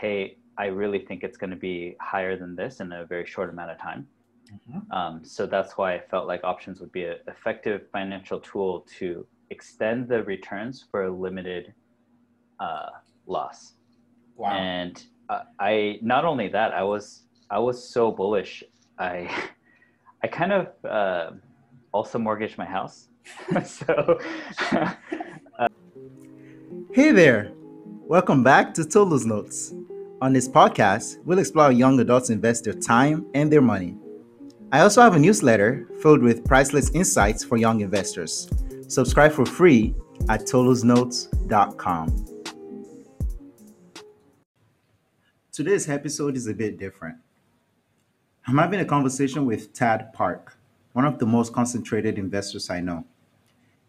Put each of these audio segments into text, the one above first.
hey, I really think it's going to be higher than this in a very short amount of time. Mm-hmm. Um, so that's why I felt like options would be an effective financial tool to extend the returns for a limited uh, loss. Wow. And uh, I not only that, I was I was so bullish. I I kind of uh, also mortgaged my house. so. uh, hey there, welcome back to Tolu's Notes. On this podcast, we'll explore how young adults invest their time and their money. I also have a newsletter filled with priceless insights for young investors. Subscribe for free at tolusnotes.com. Today's episode is a bit different. I'm having a conversation with Tad Park, one of the most concentrated investors I know.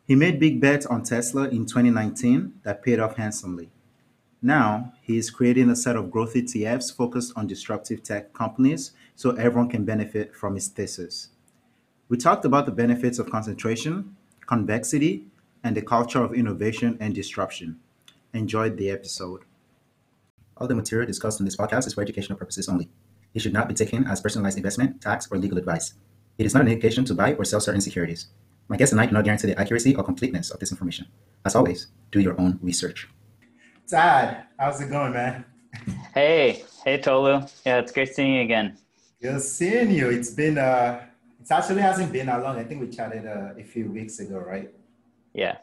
He made big bets on Tesla in 2019 that paid off handsomely. Now, he is creating a set of growth ETFs focused on disruptive tech companies so everyone can benefit from his thesis. We talked about the benefits of concentration, convexity, and the culture of innovation and disruption. Enjoyed the episode. All the material discussed in this podcast is for educational purposes only. It should not be taken as personalized investment, tax, or legal advice. It is not an indication to buy or sell certain securities. My guests and I do not guarantee the accuracy or completeness of this information. As always, do your own research. Tad, how's it going, man? Hey, hey Tolu. Yeah, it's great seeing you again. Good seeing you. It's been uh, it actually hasn't been that long. I think we chatted uh, a few weeks ago, right? Yeah.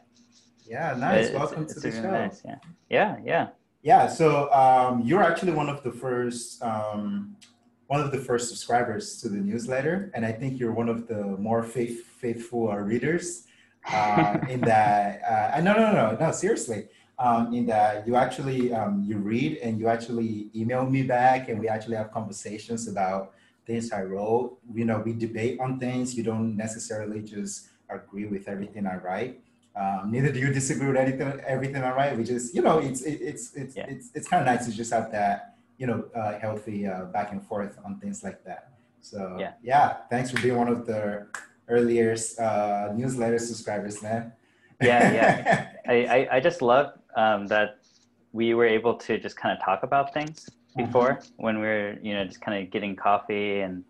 Yeah, nice. It, Welcome it's, to it's the show. Nice, yeah. Yeah, yeah. Yeah. So um, you're actually one of the first um, one of the first subscribers to the newsletter, and I think you're one of the more faith, faithful uh, readers. Uh, in that, uh, no, no, no, no, seriously um, in that you actually um, you read and you actually email me back and we actually have conversations about things I wrote. You know, we debate on things. You don't necessarily just agree with everything I write. Um, neither do you disagree with anything, everything I write. We just, you know, it's it, it's it's yeah. it's it's kind of nice to just have that, you know, uh, healthy uh, back and forth on things like that. So yeah, yeah. Thanks for being one of the earliest uh, newsletter subscribers, man. Yeah, yeah. I, I, I just love um, that we were able to just kind of talk about things before mm-hmm. when we are you know just kind of getting coffee and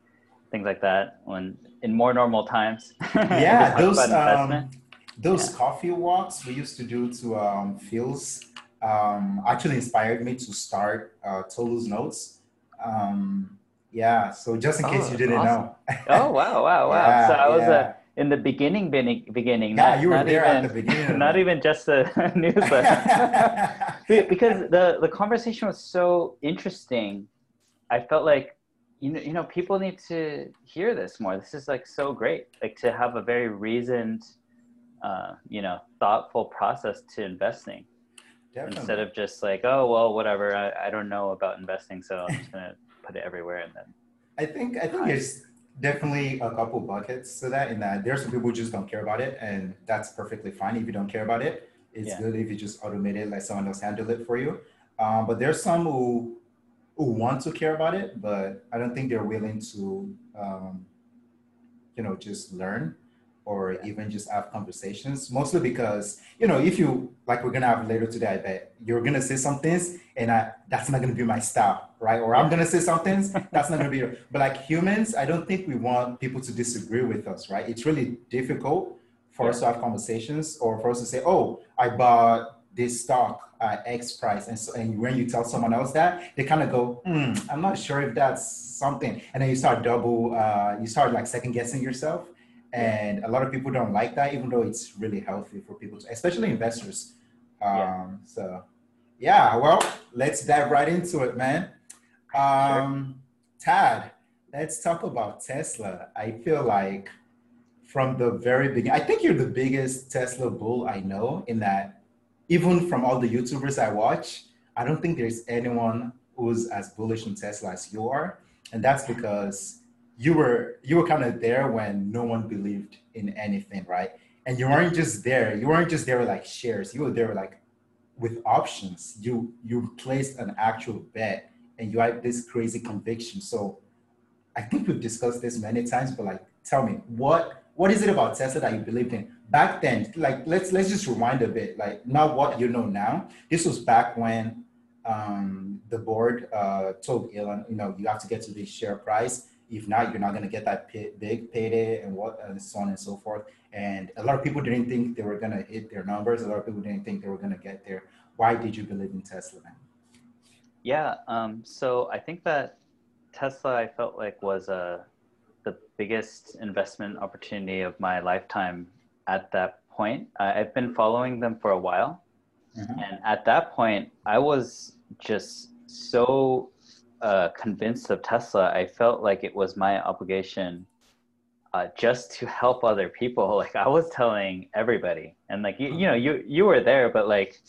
things like that when in more normal times yeah those um, those yeah. coffee walks we used to do to um, Phil's um, actually inspired me to start uh, Tolu's Notes. Um, yeah, so just in case oh, you didn't awesome. know. oh wow, wow, wow! Yeah, so I was yeah. a in the beginning beginning yeah not, you were there even, at the beginning. not even just the newsletter because the the conversation was so interesting i felt like you know you know people need to hear this more. This is like so great like to have a very reasoned uh, you know thoughtful process to investing. Definitely. instead of just like oh well whatever I, I don't know about investing so i'm just gonna put it everywhere and then i think i think it's definitely a couple buckets to that in that there's some people who just don't care about it and that's perfectly fine if you don't care about it. It's yeah. good if you just automate it let someone else handle it for you. Um, but there's some who who want to care about it but i don't think they're willing to um, you know just learn or even just have conversations mostly because you know if you like we're gonna have later today i bet you're gonna say some things and I, that's not gonna be my style right? Or i'm gonna say some things that's not gonna be but like humans i don't think we want people to disagree with us right? It's really difficult for yeah. us to have conversations or for us to say oh i bought this stock at x price and so and when you tell someone else that they kind of go hmm, i'm not sure if that's something and then you start double uh, you start like second guessing yourself and a lot of people don't like that even though it's really healthy for people to, especially investors. Um, yeah. so yeah well let's dive right into it man. Um, sure. tad let's talk about tesla. I feel like from the very beginning i think you're the biggest tesla bull i know in that even from all the youtubers i watch i don't think there's anyone who's as bullish on tesla as you are. And that's because you were you were kind of there when no one believed in anything, right? And you weren't just there. You weren't just there with like shares. You were there like with options. You you placed an actual bet, and you had this crazy conviction. So I think we've discussed this many times, but like, tell me what what is it about Tesla that you believed in back then? Like, let's let's just rewind a bit. Like, not what you know now. This was back when um, the board uh, told Elon, you know, you have to get to the share price. If not, you're not going to get that pay, big payday and what and so on and so forth. And a lot of people didn't think they were going to hit their numbers. A lot of people didn't think they were going to get there. Why did you believe in Tesla then? Yeah, um, so I think that Tesla, I felt like was a uh, the biggest investment opportunity of my lifetime at that point. I've been following them for a while, mm-hmm. and at that point, I was just so uh, convinced of Tesla. I felt like it was my obligation uh, just to help other people. Like I was telling everybody, and like you, you know, you you were there, but like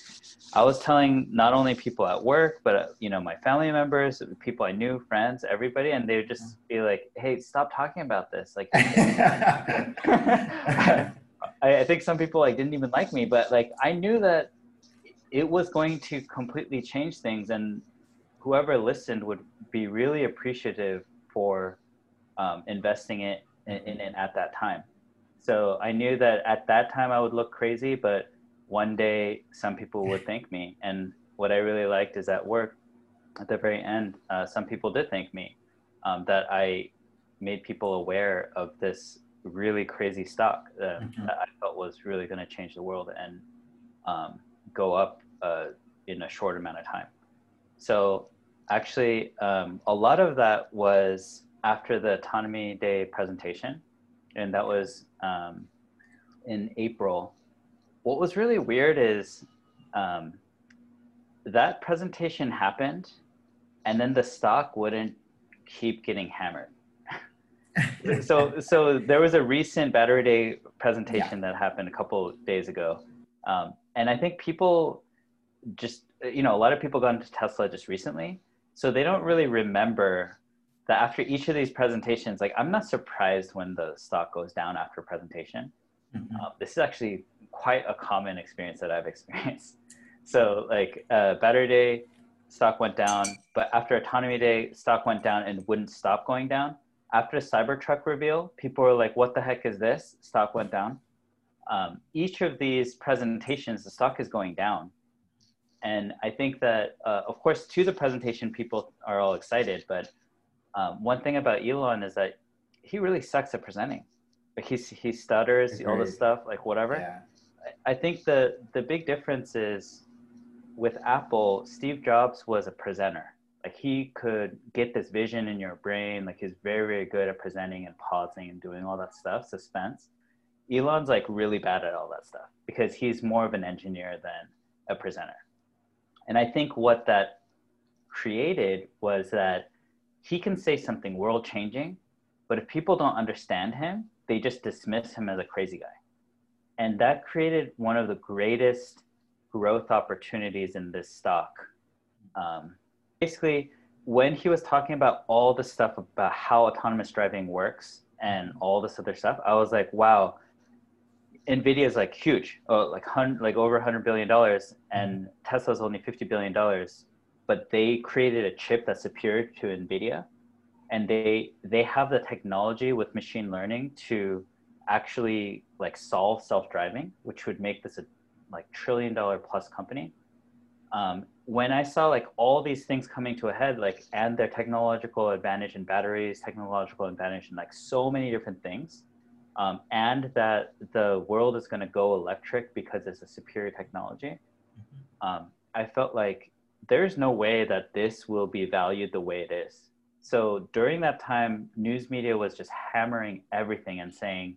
I was telling not only people at work, but uh, you know, my family members, people I knew, friends, everybody, and they would just be like, "Hey, stop talking about this." Like, I, I think some people like didn't even like me, but like I knew that it was going to completely change things, and whoever listened would be really appreciative for um, investing it in, in it at that time. So I knew that at that time I would look crazy, but one day some people would thank me. And what I really liked is at work, at the very end, uh, some people did thank me um, that I made people aware of this really crazy stock that, mm-hmm. that I felt was really going to change the world and um, go up uh, in a short amount of time. So actually, um, a lot of that was after the Autonomy Day presentation, and that was um, in April. What was really weird is um, that presentation happened, and then the stock wouldn't keep getting hammered. so, so there was a recent Battery Day presentation yeah. that happened a couple days ago, um, and I think people just, you know, a lot of people got into Tesla just recently, so they don't really remember that after each of these presentations, like I'm not surprised when the stock goes down after a presentation. Mm-hmm. Uh, this is actually quite a common experience that I've experienced. So like uh, Battery Day, stock went down, but after Autonomy Day, stock went down and wouldn't stop going down. After Cybertruck reveal, people were like, "What the heck is this?" Stock went down. Um, each of these presentations, the stock is going down, and I think that, uh, of course, to the presentation, people are all excited, but um, one thing about Elon is that he really sucks at presenting. Like he's, he stutters, Agreed. all this stuff, like whatever. Yeah. I think the, the big difference is with Apple, Steve Jobs was a presenter. Like he could get this vision in your brain. Like he's very, very good at presenting and pausing and doing all that stuff, suspense. Elon's like really bad at all that stuff because he's more of an engineer than a presenter. And I think what that created was that he can say something world changing, but if people don't understand him, they just dismiss him as a crazy guy. And that created one of the greatest growth opportunities in this stock. Um, basically, when he was talking about all the stuff about how autonomous driving works and all this other stuff, I was like, wow, Nvidia is like huge, oh, like hundred, like over hundred billion dollars, and Tesla's only fifty billion dollars but they created a chip that's superior to NVIDIA. And they they have the technology with machine learning to actually like solve self-driving, which would make this a like trillion dollar plus company. Um, when I saw like all these things coming to a head, like and their technological advantage in batteries, technological advantage in like so many different things, um, and that the world is going to go electric because it's a superior technology. Mm-hmm. Um, I felt like there's no way that this will be valued the way it is. So during that time, news media was just hammering everything and saying,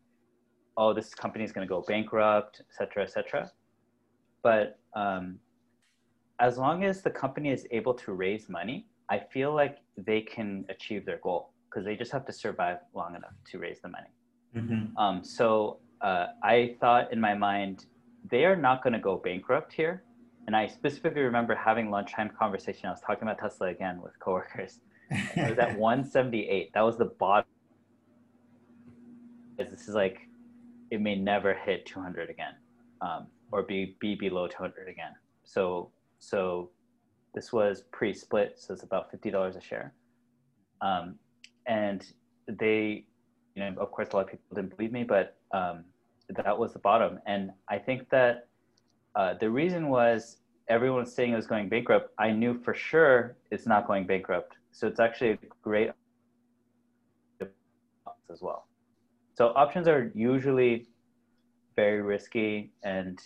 "Oh, this company is going to go bankrupt, et cetera, et cetera." But um, as long as the company is able to raise money, I feel like they can achieve their goal because they just have to survive long enough to raise the money. Mm-hmm. Um, so uh, I thought in my mind, they are not going to go bankrupt here and I specifically remember having lunchtime conversation. I was talking about Tesla again with coworkers. it was at 178. That was the bottom. This is like, it may never hit 200 again, um, or be be below 200 again. So so, this was pre-split, so it's about fifty dollars a share. Um, and they, you know, of course, a lot of people didn't believe me, but um, that was the bottom. And I think that uh, the reason was everyone was saying it was going bankrupt, I knew for sure it's not going bankrupt. So it's actually a great option as well. So options are usually very risky, and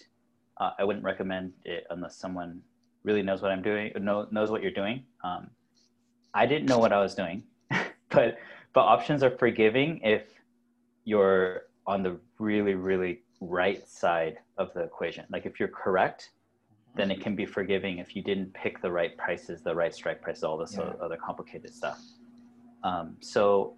uh, I wouldn't recommend it unless someone really knows what I'm doing, know, knows what you're doing. Um, I didn't know what I was doing, but but options are forgiving if you're on the really really right side of the equation. Like if you're correct, then it can be forgiving if you didn't pick the right prices, the right strike prices all this yeah. other complicated stuff. Um, so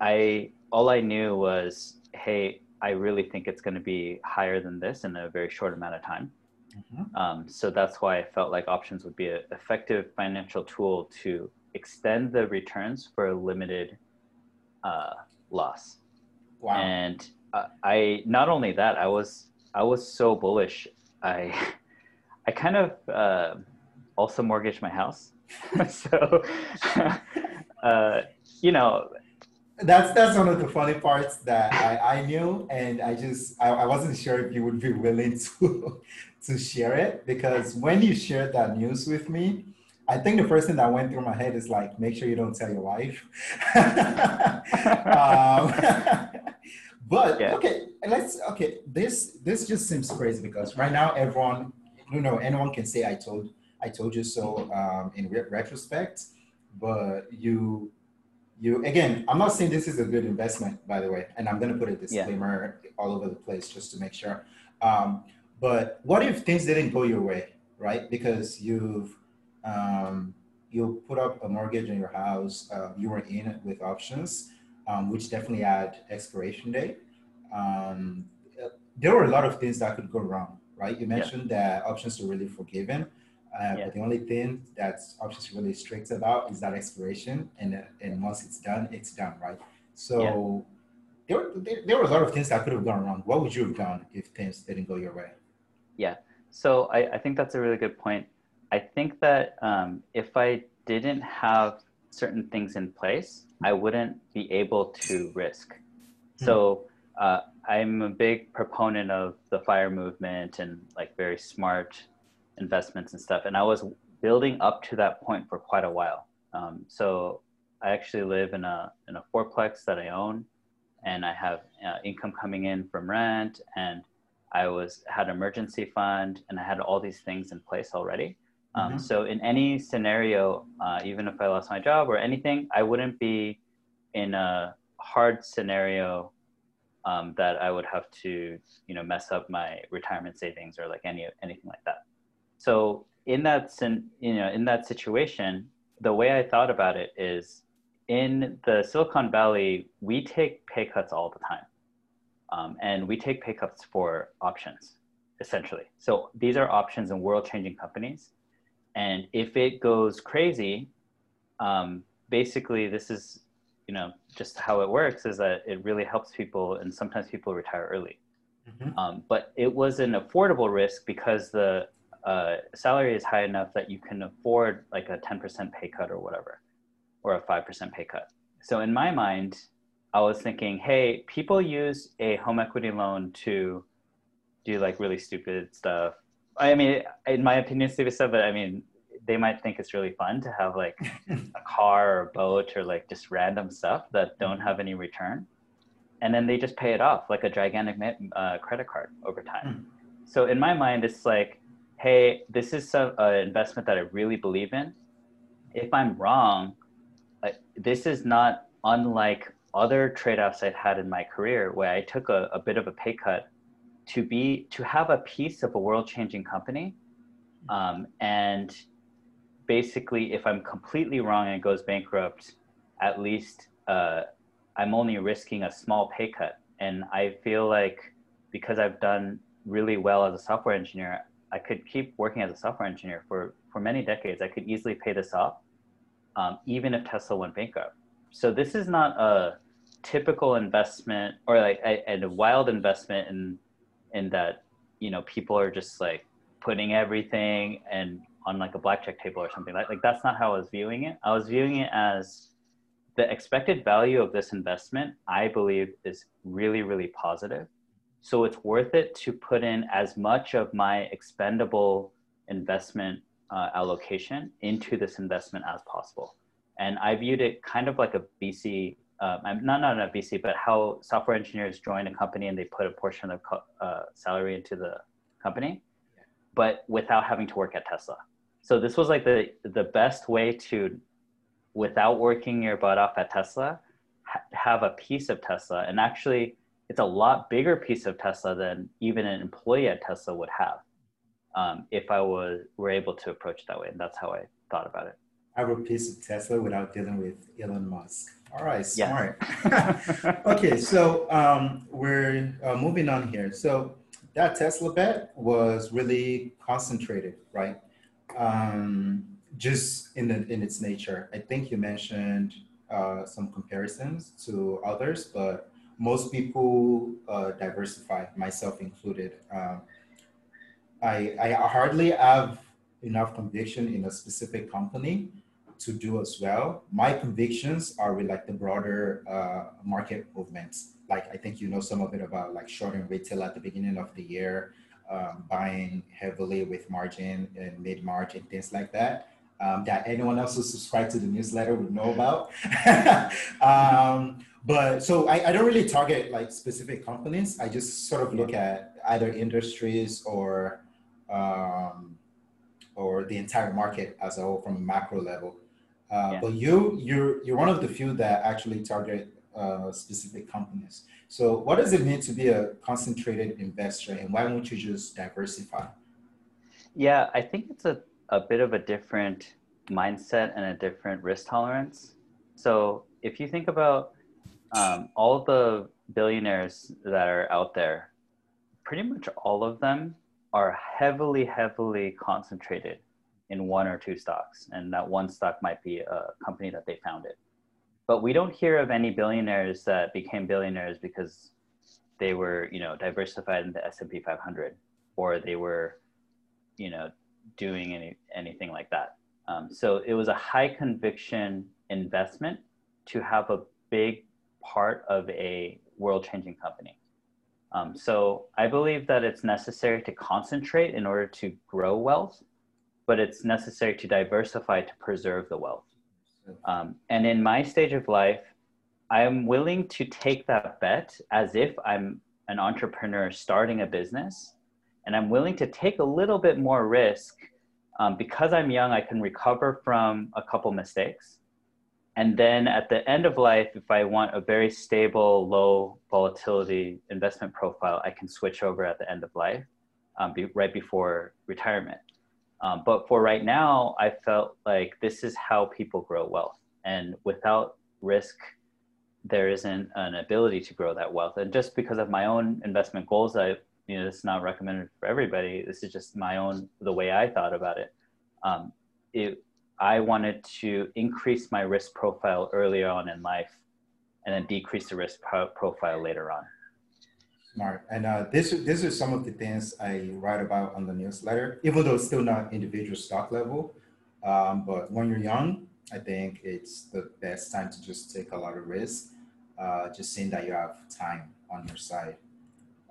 I all I knew was, hey, I really think it's going to be higher than this in a very short amount of time. Mm-hmm. Um, so that's why I felt like options would be an effective financial tool to extend the returns for a limited uh, loss. Wow. And uh, I not only that, I was I was so bullish. I I kind of uh, also mortgaged my house, so uh, you know. That's that's one of the funny parts that I, I knew, and I just I, I wasn't sure if you would be willing to to share it because when you shared that news with me, I think the first thing that went through my head is like, make sure you don't tell your wife. um, but yeah. okay, let's okay. This this just seems crazy because right now everyone, you know, anyone can say I told I told you so um, in re- retrospect, but you you again, I'm not saying this is a good investment, by the way, and I'm gonna put a disclaimer yeah. all over the place just to make sure. Um, but what if things didn't go your way, right? Because you've um, you put up a mortgage on your house, uh, you were in it with options, um, which definitely had expiration date. Um, there were a lot of things that could go wrong, right? You mentioned yeah. that options are really forgiven. Uh, yeah. But the only thing that options really strict about is that expiration, and uh, and once it's done, it's done, right? So yeah. there, there, there were a lot of things that could have gone wrong. What would you have done if things didn't go your way? Yeah. So I, I think that's a really good point. I think that um, if I didn't have certain things in place, I wouldn't be able to risk. Hmm. So uh, I'm a big proponent of the fire movement and like very smart investments and stuff. And I was building up to that point for quite a while. Um, so I actually live in a in a fourplex that I own, and I have uh, income coming in from rent and I was had emergency fund and I had all these things in place already. Um, mm-hmm. So in any scenario, uh, even if I lost my job or anything, I wouldn't be in a hard scenario um, that I would have to, you know, mess up my retirement savings or like any anything like that. So in that, you know, in that situation, the way I thought about it is, in the Silicon Valley, we take pay cuts all the time. Um, and we take pay cuts for options, essentially. So these are options in world changing companies. And if it goes crazy, um, basically, this is, you know, just how it works is that it really helps people, and sometimes people retire early. Mm-hmm. Um, but it was an affordable risk because the uh, salary is high enough that you can afford like a 10% pay cut or whatever, or a 5% pay cut. So in my mind, I was thinking, hey, people use a home equity loan to do like really stupid stuff. I mean, in my opinion, stupid stuff, but I mean, they might think it's really fun to have like a car or a boat or like just random stuff that don't have any return. And then they just pay it off like a gigantic uh, credit card over time. Mm. So in my mind, it's like, hey, this is an investment that I really believe in. If I'm wrong, like, this is not unlike other trade-offs I've had in my career where I took a, a bit of a pay cut to be to have a piece of a world-changing company, um, and basically, if I'm completely wrong and it goes bankrupt, at least uh, I'm only risking a small pay cut. And I feel like because I've done really well as a software engineer, I could keep working as a software engineer for for many decades. I could easily pay this off, um, even if Tesla went bankrupt. So this is not a typical investment or like a, a wild investment in in that you know people are just like putting everything and on like a blackjack table or something like like that's not how I was viewing it. I was viewing it as the expected value of this investment I believe is really really positive. So it's worth it to put in as much of my expendable investment uh, allocation into this investment as possible. And I viewed it kind of like a VC, uh, not not a VC, but how software engineers join a company and they put a portion of uh, salary into the company, but without having to work at Tesla. So this was like the the best way to, without working your butt off at Tesla, ha- have a piece of Tesla, and actually, it's a lot bigger piece of Tesla than even an employee at Tesla would have um, if I was were able to approach it that way. And that's how I thought about it. I have a piece of Tesla without dealing with Elon Musk. All right, smart. Yes. okay, so um, we're uh, moving on here. So that Tesla bet was really concentrated, right? Um, just in the, in its nature. I think you mentioned uh, some comparisons to others, but most people uh, diversify, myself included. Um, I, I hardly have enough conviction in a specific company to do as well. My convictions are with like the broader uh, market movements. Like I think you know some of it about like shorting retail at the beginning of the year, um, buying heavily with margin and mid margin things like that. Um, that anyone else who subscribed to the newsletter would know about. um, but so I, I, don't really target like specific companies. I just sort of look at either industries or um, or the entire market as a whole from a macro level. Uh, yeah. But you, you're you're one of the few that actually target uh, specific companies. So, what does it mean to be a concentrated investor, and why won't you just diversify? Yeah, I think it's a, a bit of a different mindset and a different risk tolerance. So, if you think about um, all the billionaires that are out there, pretty much all of them are heavily, heavily concentrated in one or two stocks. And that one stock might be a company that they founded. But we don't hear of any billionaires that became billionaires because they were, you know, diversified in the S&P 500 or they were, you know, doing any, anything like that. Um, so it was a high conviction investment to have a big part of a world changing company. Um, so I believe that it's necessary to concentrate in order to grow wealth, but it's necessary to diversify to preserve the wealth. Um, and in my stage of life, I'm willing to take that bet as if I'm an entrepreneur starting a business, and I'm willing to take a little bit more risk um, because I'm young. I can recover from a couple mistakes, and then at the end of life, if I want a very stable, low volatility investment profile, I can switch over at the end of life, um, be, right before retirement. Um, but for right now, I felt like this is how people grow wealth. And without risk, there isn't an ability to grow that wealth. And just because of my own investment goals, I, you know, this is not recommended for everybody. This is just my own, the way I thought about it. Um, it I wanted to increase my risk profile earlier on in life and then decrease the risk pro- profile later on. Smart. And uh, this, this is some of the things I write about on the newsletter, even though it's still not individual stock level. Um, but when you're young, I think it's the best time to just take a lot of risk, uh, just seeing that you have time on your side.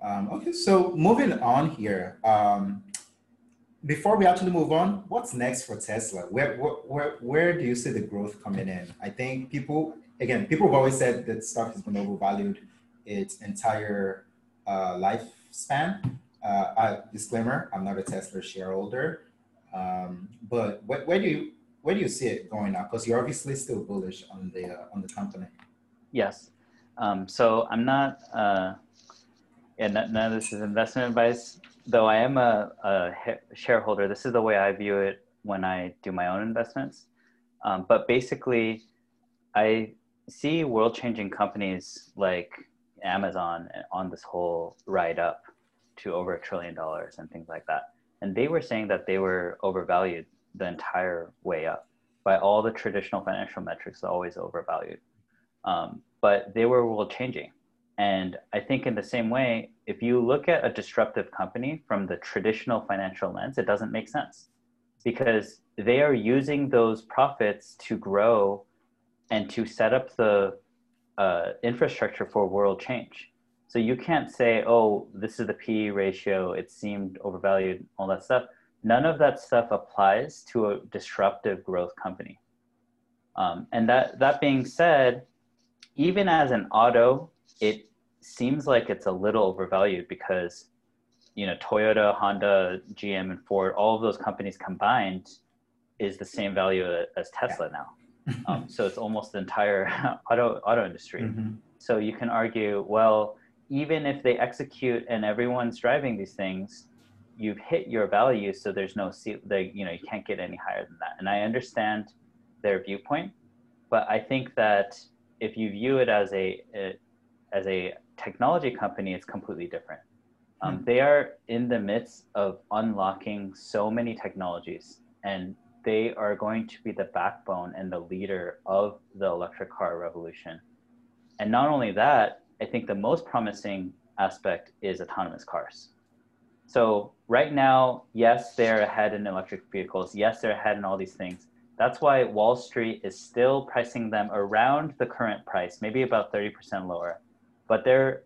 Um, okay, so moving on here. Um, before we actually move on, what's next for Tesla? Where, where, where do you see the growth coming in? I think people, again, people have always said that stock has been overvalued its entire uh, lifespan. Uh, disclaimer: I'm not a Tesla shareholder, um, but where, where, do you where do you see it going now? Because you're obviously still bullish on the on the company. Yes. Um, so I'm not. Uh, yeah, none of this is investment advice though I am a, a, shareholder, this is the way I view it when I do my own investments. Um, but basically, I see world changing companies like Amazon on this whole ride up to over a trillion dollars and things like that. And they were saying that they were overvalued the entire way up by all the traditional financial metrics, always overvalued. Um, but they were world changing. And I think in the same way, if you look at a disruptive company from the traditional financial lens, it doesn't make sense because they are using those profits to grow and to set up the uh, infrastructure for world change. So you can't say, oh, this is the PE ratio, it seemed overvalued, all that stuff. none of that stuff applies to a disruptive growth company. Um, and that, that being said, even as an auto, it seems like it's a little overvalued because, you know, Toyota, Honda, GM, and Ford, all of those companies combined is the same value as Tesla now. Um, so it's almost the entire auto auto industry. Mm-hmm. So you can argue, well, even if they execute and everyone's driving these things, you've hit your value, so there's no the you know you can't get any higher than that. And I understand their viewpoint, but I think that if you view it as a, a as a technology company, it's completely different. Um, mm-hmm. They are in the midst of unlocking so many technologies, and they are going to be the backbone and the leader of the electric car revolution. And not only that, I think the most promising aspect is autonomous cars. So right now, yes, they're ahead in electric vehicles. Yes, they're ahead in all these things. That's why Wall Street is still pricing them around the current price, maybe about 30% lower. But they're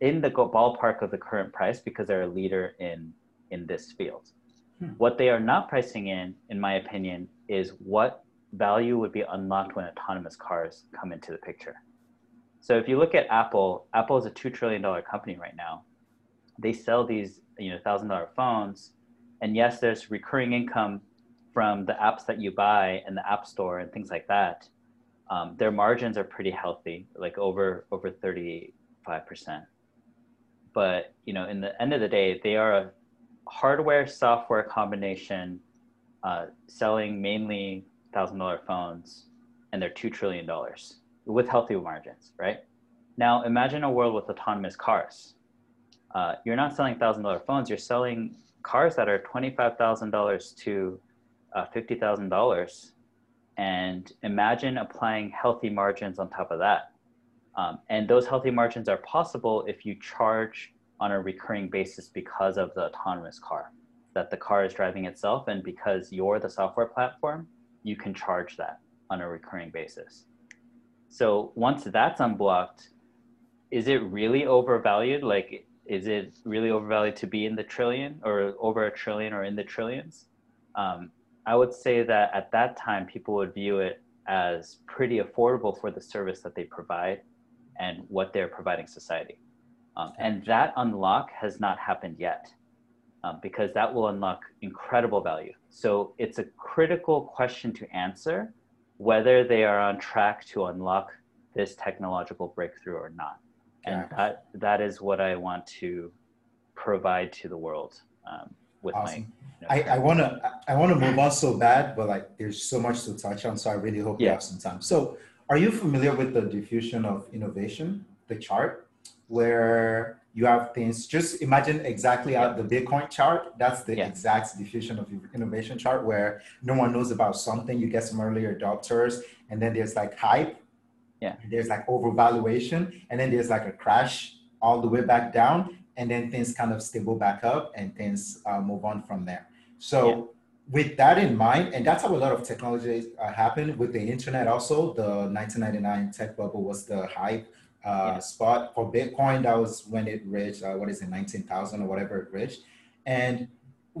in the ballpark of the current price because they're a leader in, in this field. Hmm. What they are not pricing in, in my opinion, is what value would be unlocked when autonomous cars come into the picture. So if you look at Apple, Apple is a $2 trillion company right now. They sell these you know thousand dollar phones and yes there's recurring income from the apps that you buy in the app store and things like that um, their margins are pretty healthy like over over 35% but you know in the end of the day they are a hardware software combination uh, selling mainly thousand dollar phones and they're two trillion dollars with healthy margins right now imagine a world with autonomous cars uh, you're not selling thousand dollar phones. You're selling cars that are twenty five thousand dollars to uh, fifty thousand dollars, and imagine applying healthy margins on top of that. Um, and those healthy margins are possible if you charge on a recurring basis because of the autonomous car, that the car is driving itself, and because you're the software platform, you can charge that on a recurring basis. So once that's unblocked, is it really overvalued? Like is it really overvalued to be in the trillion or over a trillion or in the trillions? Um, I would say that at that time, people would view it as pretty affordable for the service that they provide and what they're providing society. Um, and that unlock has not happened yet um, because that will unlock incredible value. So it's a critical question to answer whether they are on track to unlock this technological breakthrough or not and yeah. that that is what I want to provide to the world um, with awesome. my. You know, I, I wanna I wanna move on so bad, but like there's so much to touch on, so I really hope yeah. you have some time. So, are you familiar with the diffusion of innovation, the chart, where you have things? Just imagine exactly yeah. the Bitcoin chart. That's the yeah. exact diffusion of innovation chart, where no one knows about something. You get some early adopters, and then there's like hype, yeah. There's like overvaluation, and then there's like a crash all the way back down, and then things kind of stable back up, and things uh, move on from there. So. Yeah. With that in mind, and that's how a lot of technology uh, happened with the internet. Also, the 1999 tech bubble was the hype uh, yeah. spot for Bitcoin. That was when it reached uh, what is it, 19,000 or whatever it reached. And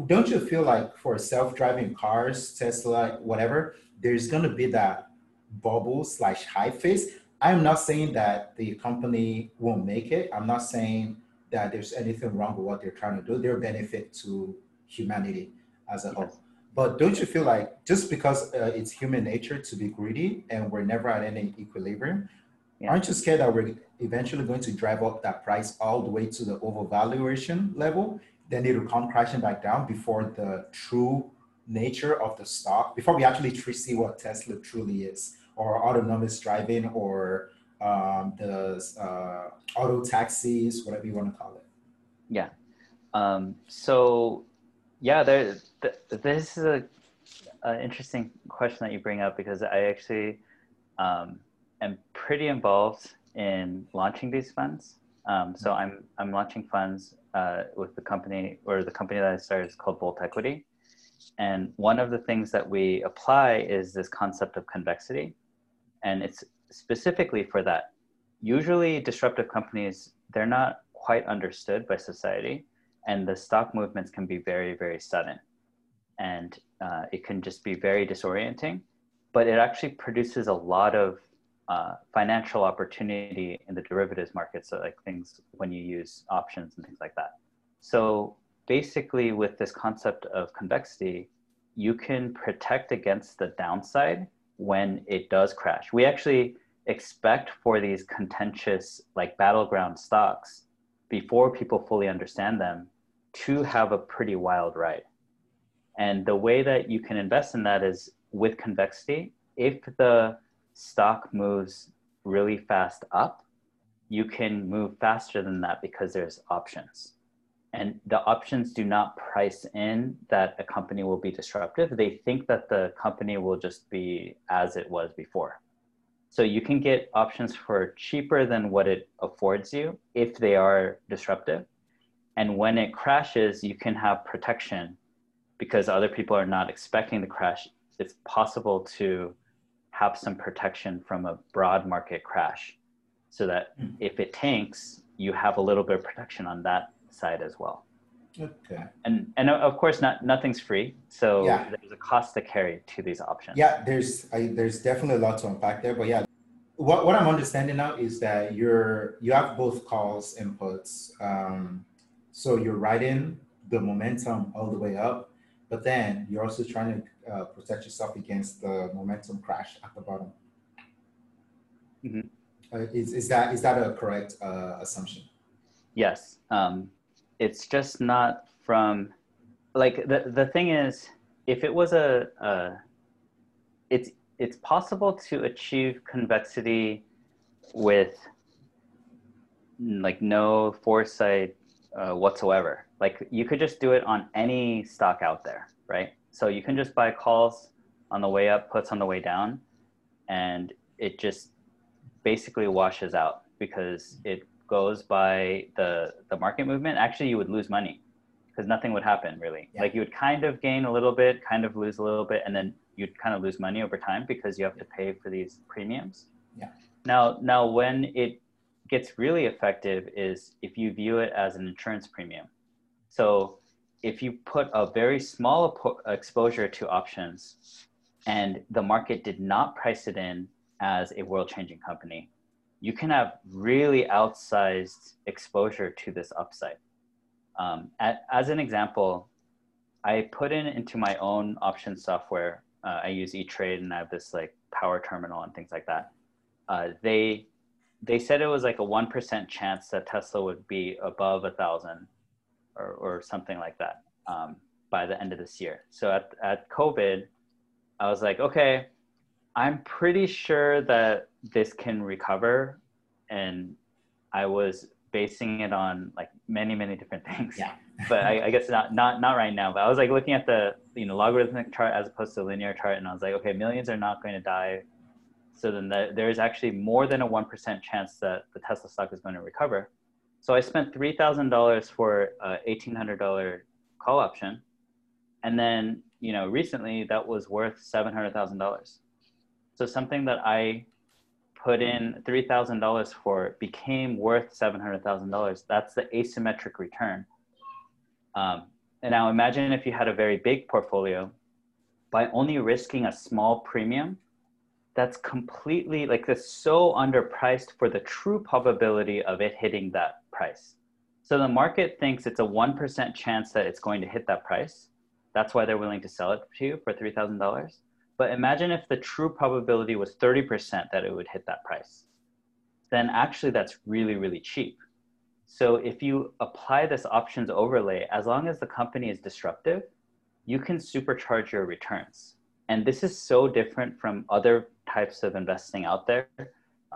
don't you feel like for self-driving cars, Tesla, whatever, there's going to be that bubble slash hype phase. I'm not saying that the company won't make it. I'm not saying that there's anything wrong with what they're trying to do. They're benefit to humanity as a whole. But don't you feel like just because uh, it's human nature to be greedy and we're never at any equilibrium, yeah. aren't you scared that we're eventually going to drive up that price all the way to the overvaluation level? Then it'll come crashing back down before the true nature of the stock, before we actually see what Tesla truly is or autonomous driving or um, the uh, auto taxis, whatever you want to call it. Yeah. Um, so, yeah, there. Th- this is a, a, interesting question that you bring up because I actually um, am pretty involved in launching these funds. Um, so mm-hmm. I'm I'm launching funds uh, with the company or the company that I started is called Bolt Equity, and one of the things that we apply is this concept of convexity and it's specifically for that. Usually, disruptive companies they're not quite understood by society, and the stock movements can be very very sudden. and uh, it can just be very disorienting. But it actually produces a lot of uh, financial opportunity in the derivatives market. So like things when you use options and things like that. So basically, with this concept of convexity, you can protect against the downside when it does crash. We actually expect for these contentious like battleground stocks before people fully understand them to have a pretty wild ride. And the way that you can invest in that is with convexity. If the stock moves really fast up, you can move faster than that because there's options. And the options do not price in that a company will be disruptive. They think that the company will just be as it was before. So you can get options for cheaper than what it affords you if they are disruptive. And when it crashes, you can have protection because other people are not expecting the crash. It's possible to have some protection from a broad market crash so that mm. if it tanks, you have a little bit of protection on that side as well. Okay. And and of course, not nothing's free. So yeah. there's a cost to carry to these options. Yeah, there's I, there's definitely a lot to unpack there. But yeah, what, what I'm understanding now is that you're you have both calls and inputs. Um, so you're riding the momentum all the way up, but then you're also trying to uh, protect yourself against the momentum crash at the bottom. Mm-hmm. Uh, is, is that is that a correct uh, assumption? Yes. Um, it's just not from like the the thing is if it was a, a it's it's possible to achieve convexity with like no foresight uh, whatsoever like you could just do it on any stock out there right so you can just buy calls on the way up puts on the way down and it just basically washes out because it goes by the the market movement, actually you would lose money because nothing would happen really. Yeah. Like you would kind of gain a little bit, kind of lose a little bit, and then you'd kind of lose money over time because you have to pay for these premiums. Yeah. Now, now when it gets really effective is if you view it as an insurance premium. So if you put a very small exposure to options and the market did not price it in as a world changing company, you can have really outsized exposure to this upside. Um, at, as an example, I put in into my own option software. Uh, I use E-Trade and I have this like power terminal and things like that. Uh, they they said it was like a one percent chance that Tesla would be above a thousand, or or something like that um, by the end of this year. So at at COVID, I was like, okay, I'm pretty sure that this can recover, and I was basing it on like many many different things. Yeah. but I, I, guess not not not right now. But I was like looking at the you know logarithmic chart as opposed to linear chart, and I was like, okay, millions are not going to die. So then the, there is actually more than a one percent chance that the Tesla stock is going to recover. So I spent three thousand dollars for a eighteen hundred dollar call option, and then you know recently that was worth seven hundred thousand dollars. So something that I put in $3,000 for became worth $700,000. That's the asymmetric return. Um, and now imagine if you had a very big portfolio by only risking a small premium that's completely like this so underpriced for the true probability of it hitting that price. So the market thinks it's a 1% chance that it's going to hit that price. That's why they're willing to sell it to you for $3,000. But imagine if the true probability was 30% that it would hit that price. Then actually that's really, really cheap. So if you apply this options overlay, as long as the company is disruptive, you can supercharge your returns. And this is so different from other types of investing out there.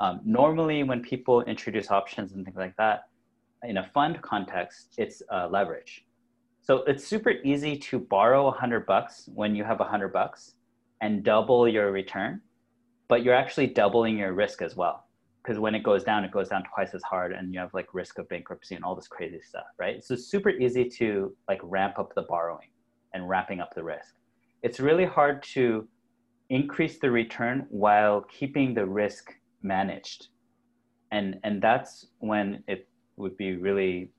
Um, normally, when people introduce options and things like that, in a fund context, it's uh, leverage. So it's super easy to borrow 100 bucks when you have 100 bucks and double your return, but you're actually doubling your risk as well. Because when it goes down, it goes down twice as hard, and you have like risk of bankruptcy and all this crazy stuff, right? So it's super easy to like ramp up the borrowing and ramping up the risk. It's really hard to increase the return while keeping the risk managed, and and that's when it would be really,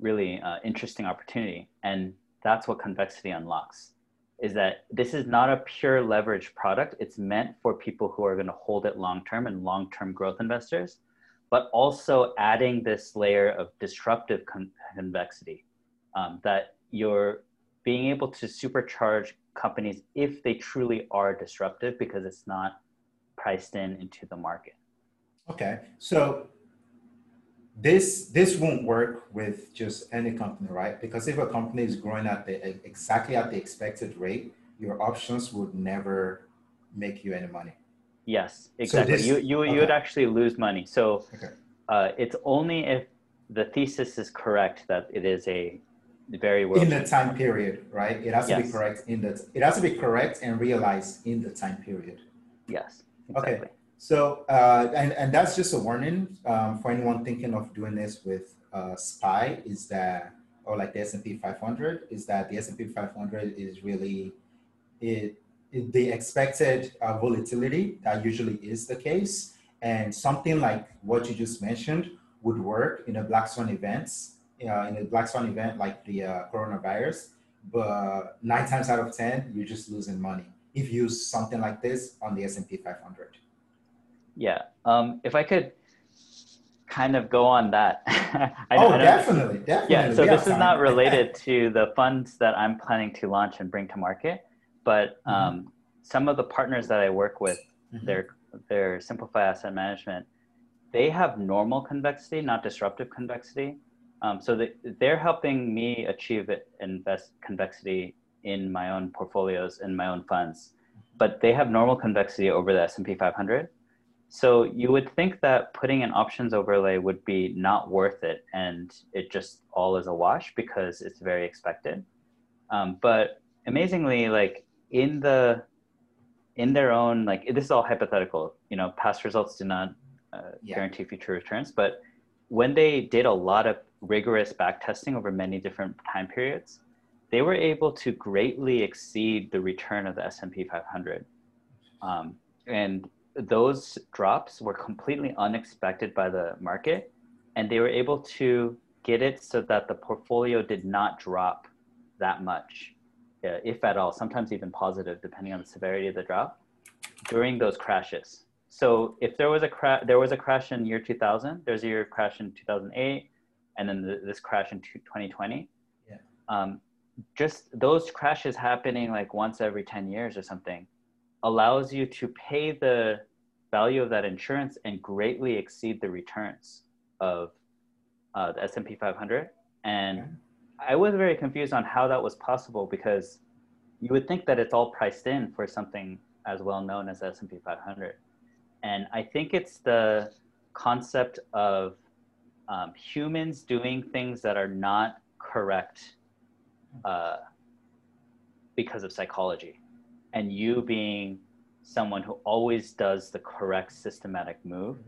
really uh, interesting opportunity, and that's what convexity unlocks is that this is not a pure leverage product. It's meant for people who are going to hold it long term and long term growth investors, but also adding this layer of disruptive con- convexity um, that you're being able to supercharge companies if they truly are disruptive because it's not priced in into the market. Okay, so this this won't work with just any company, right? Because if a company is growing at the exactly at the expected rate, your options would never make you any money. Yes, exactly. So this, you you okay. you would actually lose money. So okay. uh, it's only if the thesis is correct that it is a very well in the time period, right? It has to be correct in the it has to be correct and realized in the time period. Yes. Exactly. Okay. So, uh, and, and that's just a warning um, for anyone thinking of doing this with uh, SPY is that, or like the S&P 500, is that the S&P 500 is really, it, it the expected uh, volatility that usually is the case. And something like what you just mentioned would work in a black swan events, uh, in a black swan event like the uh, coronavirus, but nine times out of 10, you're just losing money if you use something like this on the S&P 500. Yeah. Um, if I could kind of go on that. I, oh, I definitely, definitely. Yeah. So this is not related to the funds that I'm planning to launch and bring to market, but mm-hmm. um, mm-hmm. some of the partners that I work with, mm-hmm. their their Simplify Asset Management, they have normal convexity, not disruptive convexity. Um, so they, they're helping me achieve invest convexity in my own portfolios and my own funds, but they have normal convexity over the S&P 500 so you would think that putting an options overlay would be not worth it and it just all is a wash because it's very expected. Um, but amazingly, like in the in their own like this is all hypothetical. You know, past results do not uh, yeah. guarantee future returns, but when they did a lot of rigorous back testing over many different time periods, they were able to greatly exceed the return of the S&P 500. Um, and those drops were completely unexpected by the market and they were able to get it so that the portfolio did not drop that much uh, if at all sometimes even positive depending on the severity of the drop during those crashes so if there was a crash there was a crash in year 2000 there's a year of crash in 2008 and then the, this crash in 2020 yeah. um, just those crashes happening like once every 10 years or something allows you to pay the value of that insurance and greatly exceed the returns of uh, the S&P 500. And I was very confused on how that was possible because you would think that it's all priced in for something as well known as S&P 500. And I think it's the concept of um, humans doing things that are not correct uh, because of psychology and you being someone who always does the correct systematic move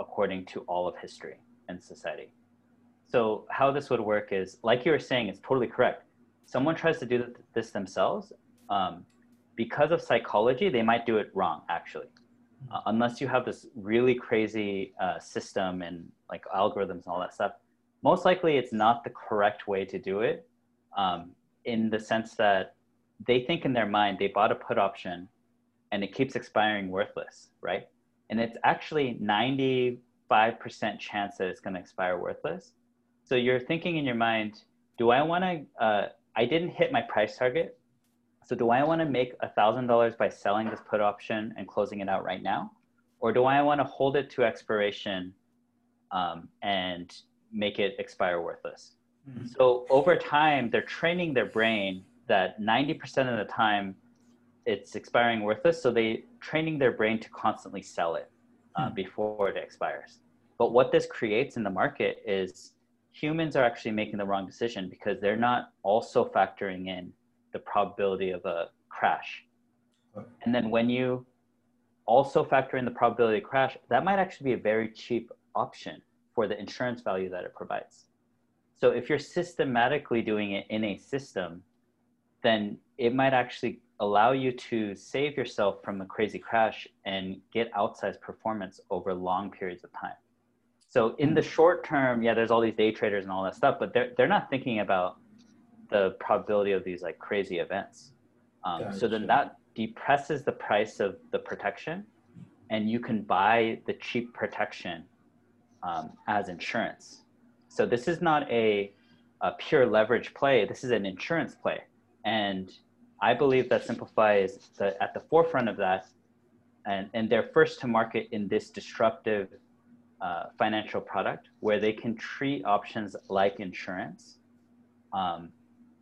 according to all of history and society. So how this would work is, like you were saying, it's totally correct. Someone tries to do this themselves. Um, because of psychology, they might do it wrong, actually. Uh, unless you have this really crazy uh, system and like algorithms and all that stuff, most likely it's not the correct way to do it um, in the sense that they think in their mind they bought a put option and it keeps expiring worthless, right? And it's actually 95% chance that it's going to expire worthless. So you're thinking in your mind, do I want to, uh, I didn't hit my price target. So do I want to make $1,000 by selling this put option and closing it out right now? Or do I want to hold it to expiration um, and make it expire worthless? Mm-hmm. So over time, they're training their brain that 90% of the time, it's expiring worthless. So they training their brain to constantly sell it uh, hmm. before it expires. But what this creates in the market is humans are actually making the wrong decision because they're not also factoring in the probability of a crash. And then when you also factor in the probability of crash, that might actually be a very cheap option for the insurance value that it provides. So if you're systematically doing it in a system, then it might actually allow you to save yourself from a crazy crash and get outsized performance over long periods of time. So in the hmm. short term, yeah, there's all these day traders and all that stuff, but they're they're not thinking about the probability of these like crazy events. Um, gotcha. So then that depresses the price of the protection, and you can buy the cheap protection um, as insurance. So this is not a, a pure leverage play. This is an insurance play, and I believe that Simplify is the, at the forefront of that, and, and they're first to market in this disruptive uh, financial product where they can treat options like insurance um,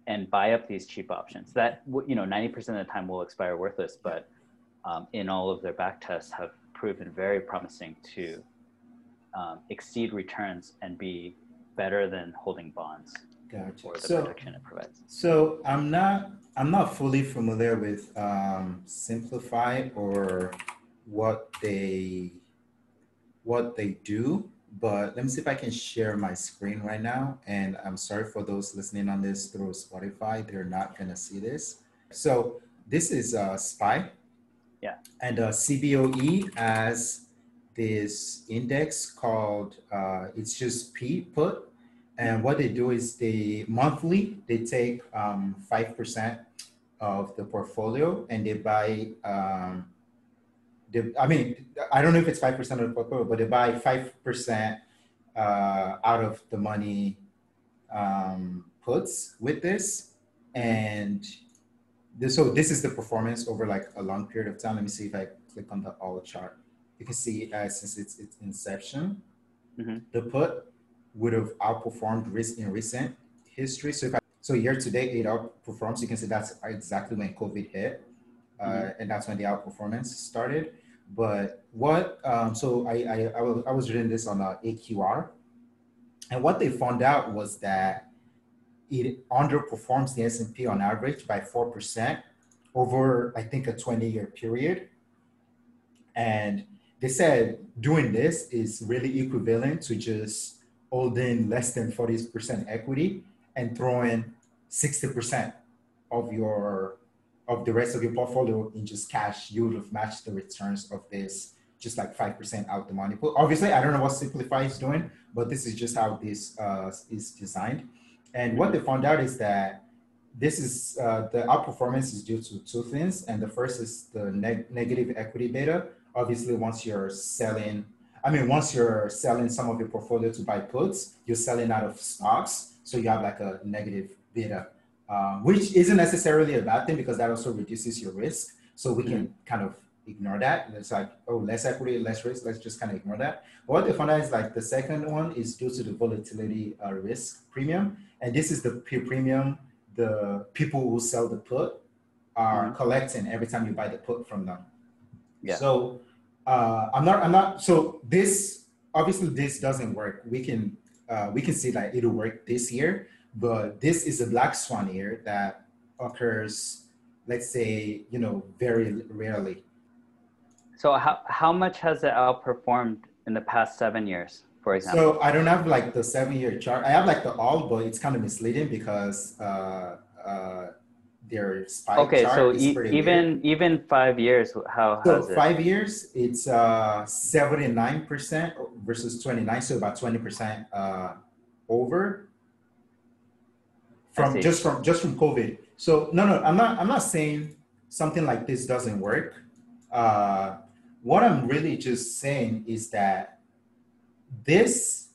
and buy up these cheap options that you know 90% of the time will expire worthless but um, in all of their back tests have proven very promising to um, exceed returns and be better than holding bonds gotcha. for the so, protection it provides. So I'm not I'm not fully familiar with um, Simplify or what they what they do, but let me see if I can share my screen right now. And I'm sorry for those listening on this through Spotify, they're not gonna see this. So this is uh, SPY. Yeah. And uh, CBOE has this index called, uh, it's just P put. And what they do is they monthly, they take um, 5% of the portfolio and they buy um, they, I mean, I don't know if it's 5% of the portfolio, but they buy 5% uh, out of the money um, puts with this. And this, so this is the performance over like a long period of time. Let me see if I click on the all chart. You can see uh, since it's, its inception, mm-hmm. the put would have outperformed risk in recent history. So if I, so year to date, it outperforms. You can see that's exactly when COVID hit. Uh, mm-hmm. and that's when the outperformance started. But what, um, so I, I, I, was, I was reading this on uh, AQR, and what they found out was that it underperforms the S&P on average by 4% over, I think, a 20-year period. And they said doing this is really equivalent to just holding less than 40% equity and throwing 60% of your of the rest of your portfolio in just cash, you would have matched the returns of this just like 5% out the money pool. Obviously, I don't know what Simplify is doing, but this is just how this uh, is designed. And what they found out is that this is uh, the outperformance is due to two things. And the first is the neg- negative equity beta. Obviously, once you're selling, I mean, once you're selling some of your portfolio to buy puts, you're selling out of stocks. So you have like a negative beta um, which isn't necessarily a bad thing because that also reduces your risk. So we can mm-hmm. kind of ignore that. It's like, oh, less equity, less risk. Let's just kind of ignore that. But what they found out is like the second one is due to the volatility uh, risk premium. And this is the premium the people who sell the put are mm-hmm. collecting every time you buy the put from them. Yeah. So uh, I'm not, I'm not, so this, obviously this doesn't work. We can, uh, we can see that it'll work this year, but this is a black swan year that occurs, let's say, you know, very rarely. So how, how much has it outperformed in the past seven years, for example? So I don't have like the seven year chart. I have like the all, but it's kind of misleading because uh, uh, their spike okay, so e- even weird. even five years, how so five years, it's uh, 79% versus 29, so about 20% uh, over from just from just from COVID. So no, no, I'm not. I'm not saying something like this doesn't work. Uh, what I'm really just saying is that this,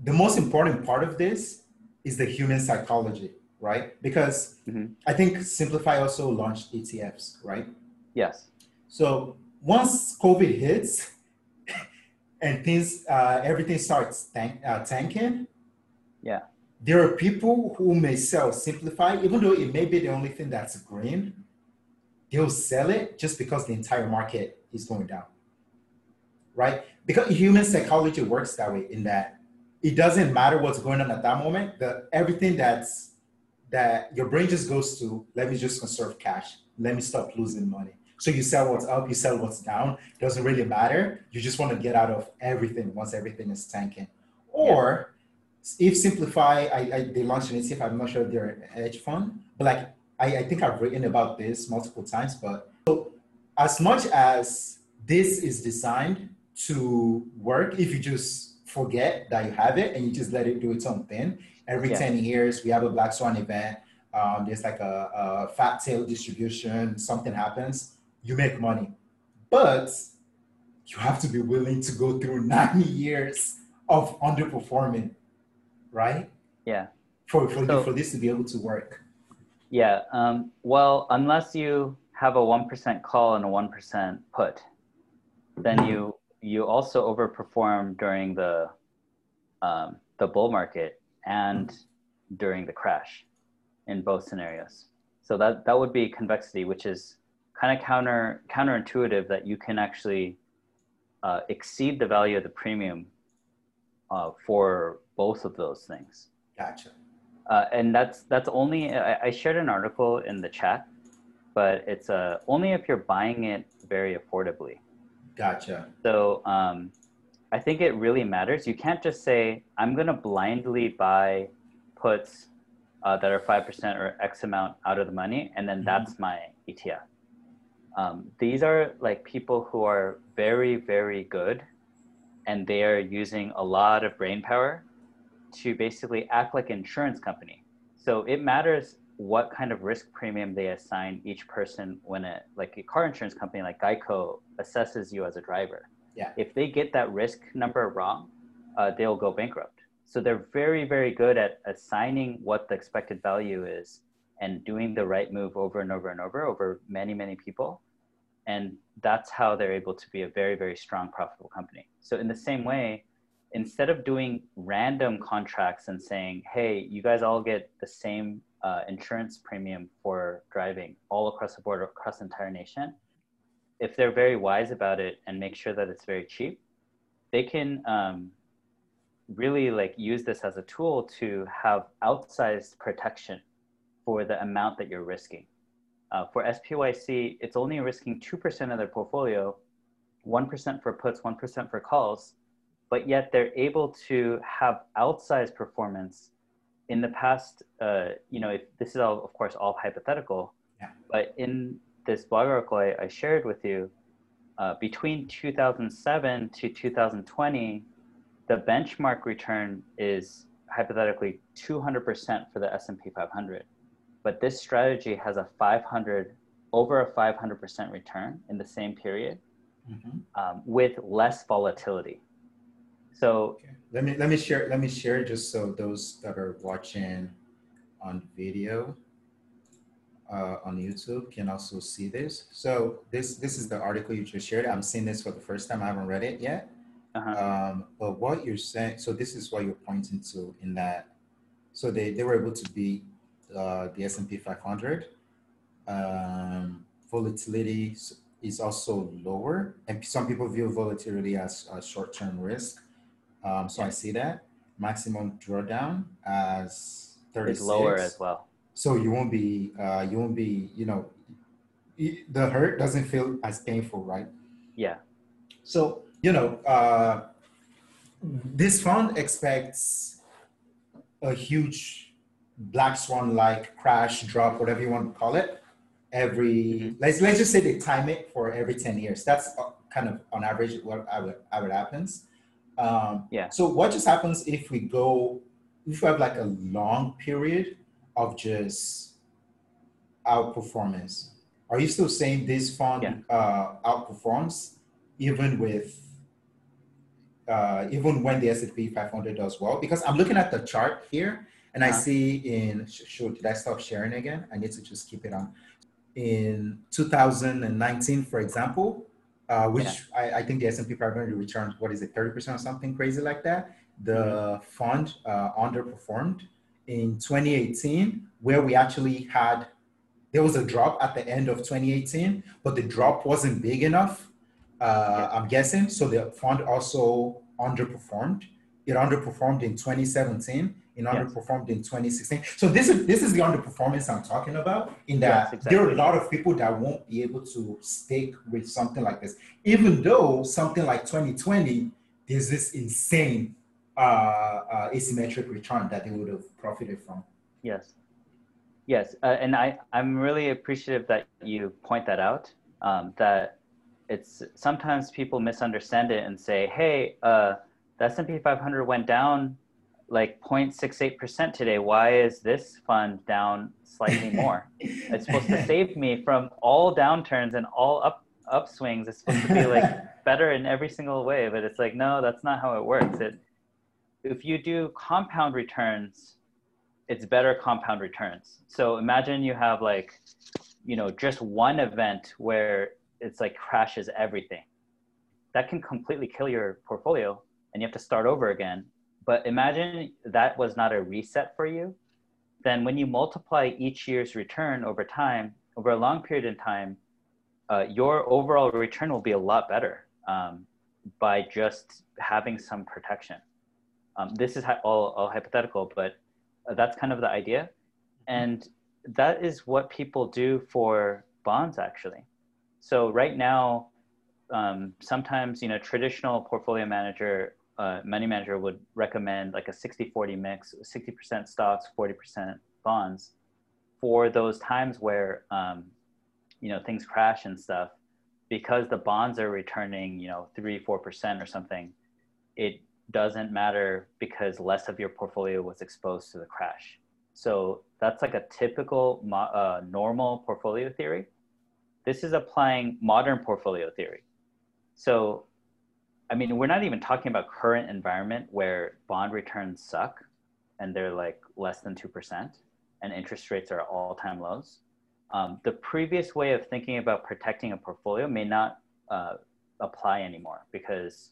the most important part of this, is the human psychology, right? Because mm-hmm. I think Simplify also launched ETFs, right? Yes. So once COVID hits and things, uh, everything starts tank, uh, tanking. Yeah there are people who may sell Simplify, even though it may be the only thing that's green, they'll sell it just because the entire market is going down. Right? Because human psychology works that way in that it doesn't matter what's going on at that moment, the everything that's that your brain just goes to, let me just conserve cash. Let me stop losing money. So you sell what's up, you sell what's down. Doesn't really matter. You just want to get out of everything once everything is tanking. Or if Simplify, I, I, they launched an ETF, I'm not sure they're an hedge fund, but like I, I think I've written about this multiple times. But so as much as this is designed to work, if you just forget that you have it and you just let it do its own thing, every yeah. 10 years we have a Black Swan event. um, there's like a, a fat tail distribution, something happens, you make money. But you have to be willing to go through 90 years of underperforming, right? Yeah. For, for, so, for this to be able to work. Yeah. Um, well, unless you have a 1% call and a 1% put, then you you also overperform during the um, the bull market and during the crash in both scenarios. So that that would be convexity, which is kind of counter counterintuitive that you can actually uh, exceed the value of the premium uh, for both of those things. Gotcha. Uh, and that's that's only I, I, shared an article in the chat, but it's uh, only if you're buying it very affordably. Gotcha. So um, I think it really matters. You can't just say I'm going to blindly buy puts uh, that are five percent or X amount out of the money, and then mm-hmm. that's my ETF. Um, these are like people who are very very good, and they are using a lot of brain power to basically act like an insurance company. So it matters what kind of risk premium they assign each person when a like a car insurance company like Geico assesses you as a driver. Yeah. If they get that risk number wrong, uh, they'll go bankrupt. So they're very very good at assigning what the expected value is and doing the right move over and over and over over many many people, and that's how they're able to be a very very strong profitable company. So in the same way, instead of doing random contracts and saying, hey, you guys all get the same uh, insurance premium for driving all across the board, across the entire nation, if they're very wise about it and make sure that it's very cheap, they can um, really like use this as a tool to have outsized protection for the amount that you're risking. Uh, for SPYC, it's only risking 2% of their portfolio, 1% for puts, 1% for calls, but yet they're able to have outsized performance in the past uh, you know if, this is all of course all hypothetical yeah. but in this blog article I, I shared with you uh, between 2007 to 2020 the benchmark return is hypothetically 200% for the s&p 500 but this strategy has a 500 over a 500% return in the same period mm-hmm. um, with less volatility so okay. let me let me share let me share just so those that are watching on video uh, on YouTube can also see this. So this this is the article you just shared. I'm seeing this for the first time. I haven't read it yet. Uh-huh. Um, but what you're saying, so this is what you're pointing to in that. So they, they were able to beat uh, the S&P 500. Um, volatility is also lower, and some people view volatility as a short-term risk. Um, so I see that maximum drawdown as 36. Is lower as well. So you won't be, uh, you won't be, you know, the hurt doesn't feel as painful, right? Yeah. So, you know, uh, this fund expects a huge black swan like crash, drop, whatever you want to call it, every, mm-hmm. let's, let's just say they time it for every 10 years. That's uh, kind of on average what I would, I would happens. Um, yeah. So what just happens if we go, if we have like a long period of just outperformance? Are you still saying this fund yeah. uh, outperforms even with uh, even when the S&P 500 does well? Because I'm looking at the chart here and uh-huh. I see in, sure, did I stop sharing again? I need to just keep it on. In 2019, for example, uh, which yeah. I, I, think the S&P 500 returned, what is it, 30% or something crazy like that. The mm-hmm. fund uh, underperformed in 2018, where we actually had, there was a drop at the end of 2018, but the drop wasn't big enough, uh, I'm guessing. So the fund also underperformed. It underperformed in 2017 it underperformed in 2016. So this is this is the underperformance I'm talking about. In that yes, exactly. there are a lot of people that won't be able to stick with something like this, even though something like 2020 there's this insane uh, uh, asymmetric return that they would have profited from. Yes, yes, uh, and I I'm really appreciative that you point that out. Um, that it's sometimes people misunderstand it and say, hey, uh, the S&P 500 went down like 0.68% today. Why is this fund down slightly more? it's supposed to save me from all downturns and all up upswings. It's supposed to be like better in every single way, but it's like no, that's not how it works. It if you do compound returns, it's better compound returns. So imagine you have like, you know, just one event where it's like crashes everything. That can completely kill your portfolio and you have to start over again but imagine that was not a reset for you. Then when you multiply each year's return over time, over a long period of time, uh, your overall return will be a lot better um, by just having some protection. Um, this is all, all hypothetical, but uh, that's kind of the idea. And that is what people do for bonds actually. So right now, um, sometimes, you know, traditional portfolio manager uh, money manager would recommend like a 60-40 mix, 60% stocks, 40% bonds for those times where, um, you know, things crash and stuff, because the bonds are returning, you know, three, 4% or something, it doesn't matter because less of your portfolio was exposed to the crash. So that's like a typical uh, normal portfolio theory. This is applying modern portfolio theory. So I mean, we're not even talking about current environment where bond returns suck and they're like less than 2% and interest rates are all time lows. Um, the previous way of thinking about protecting a portfolio may not uh, apply anymore because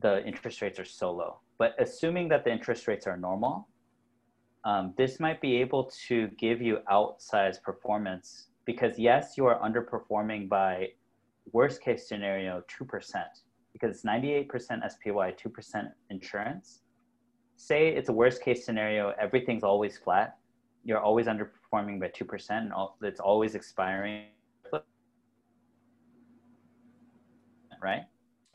the interest rates are so low. But assuming that the interest rates are normal, um, this might be able to give you outsized performance because yes, you are underperforming by worst case scenario, 2% because it's 98% SPY, 2% insurance. Say it's a worst case scenario, everything's always flat. You're always underperforming by 2%, and it's always expiring. Right?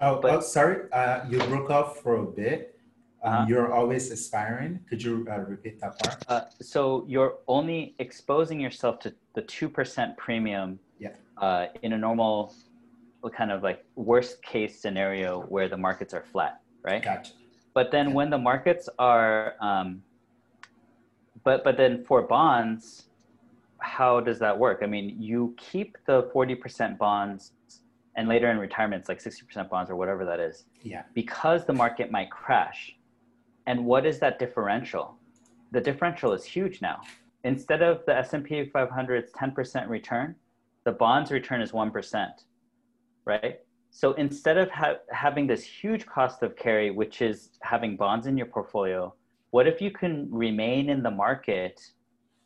Oh, but, oh sorry. Uh, you broke off for a bit. Um, uh-huh. You're always aspiring. Could you uh, repeat that part? Uh, so you're only exposing yourself to the 2% premium yeah. Uh, in a normal kind of like worst case scenario where the markets are flat, right? Gotcha. But then when the markets are, um, but but then for bonds, how does that work? I mean, you keep the forty percent bonds, and later in retirement, it's like sixty percent bonds or whatever that is. Yeah. Because the market might crash, and what is that differential? The differential is huge now. Instead of the S and P 500's ten percent return, the bonds return is one percent right? So instead of ha- having this huge cost of carry, which is having bonds in your portfolio, what if you can remain in the market?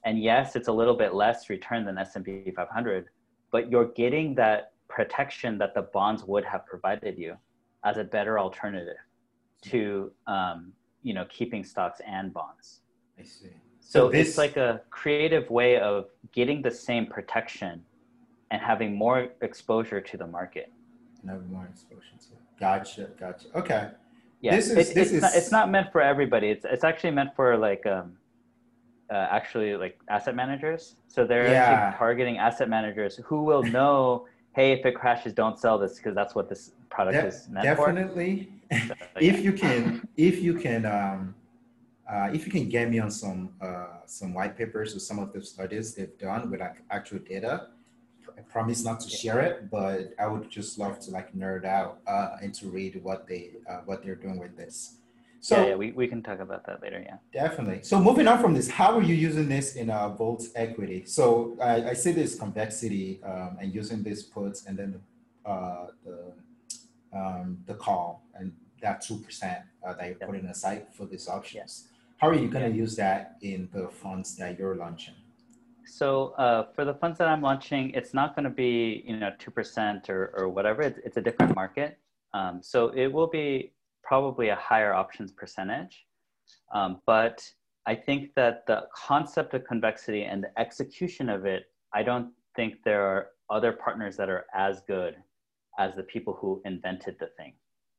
And yes, it's a little bit less return than S&P 500, but you're getting that protection that the bonds would have provided you as a better alternative to um, you know keeping stocks and bonds. I see. So, so this... it's like a creative way of getting the same protection and having more exposure to the market. And having more exposure to it. Gotcha, gotcha. Okay. Yeah, this is, it, this it's, is... Not, it's not meant for everybody. It's, it's actually meant for like, um, uh, actually like asset managers. So they're yeah. actually targeting asset managers who will know, hey, if it crashes, don't sell this because that's what this product De- is meant definitely. for. Definitely. if you can, if you can, um, uh, if you can get me on some uh, some white papers or some of the studies they've done with like actual data, I promise not to share it, but I would just love to like nerd out uh, and to read what they uh, what they're doing with this. So yeah, yeah, we, we can talk about that later. Yeah, definitely. So moving on from this, how are you using this in uh, Volt equity? So I, I see this convexity um, and using this puts and then uh, the um, the call and that two percent uh, that you're yep. putting aside for these options. How are you going to yeah. use that in the funds that you're launching? So uh, for the funds that I'm launching, it's not going to be you know two percent or or whatever. It's, it's a different market. Um, so it will be probably a higher options percentage, um, but I think that the concept of convexity and the execution of it, I don't think there are other partners that are as good as the people who invented the thing,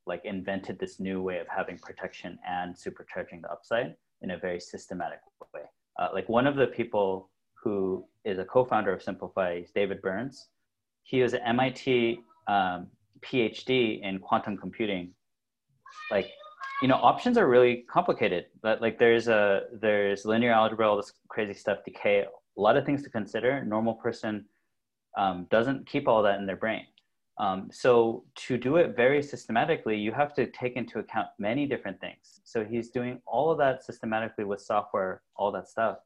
like invented this new way of having protection and supercharging the upside in a very systematic way. Uh, like one of the people who is a co-founder of Simplify, is David Berns. He was an MIT um, PhD in quantum computing. Like you know, options are really complicated. But like there's a there's linear algebra, all this crazy stuff, decay, a lot of things to consider. Normal person um, doesn't keep all that in their brain. Um, so to do it very systematically, you have to take into account many different things. So he's doing all of that systematically with software, all that stuff.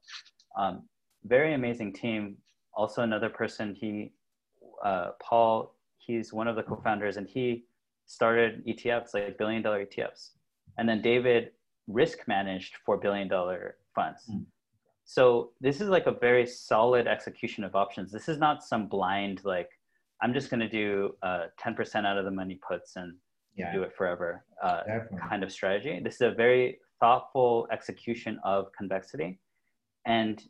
Um, very amazing team. Also another person, he, uh, Paul, he's one of the co-founders and he started ETFs, like billion dollar ETFs. And then David risk managed four billion dollar funds. Mm. So this is like a very solid execution of options. This is not some blind like I'm just going to do uh, 10% out of the money puts and yeah. do it forever uh, kind of strategy. This is a very thoughtful execution of convexity, and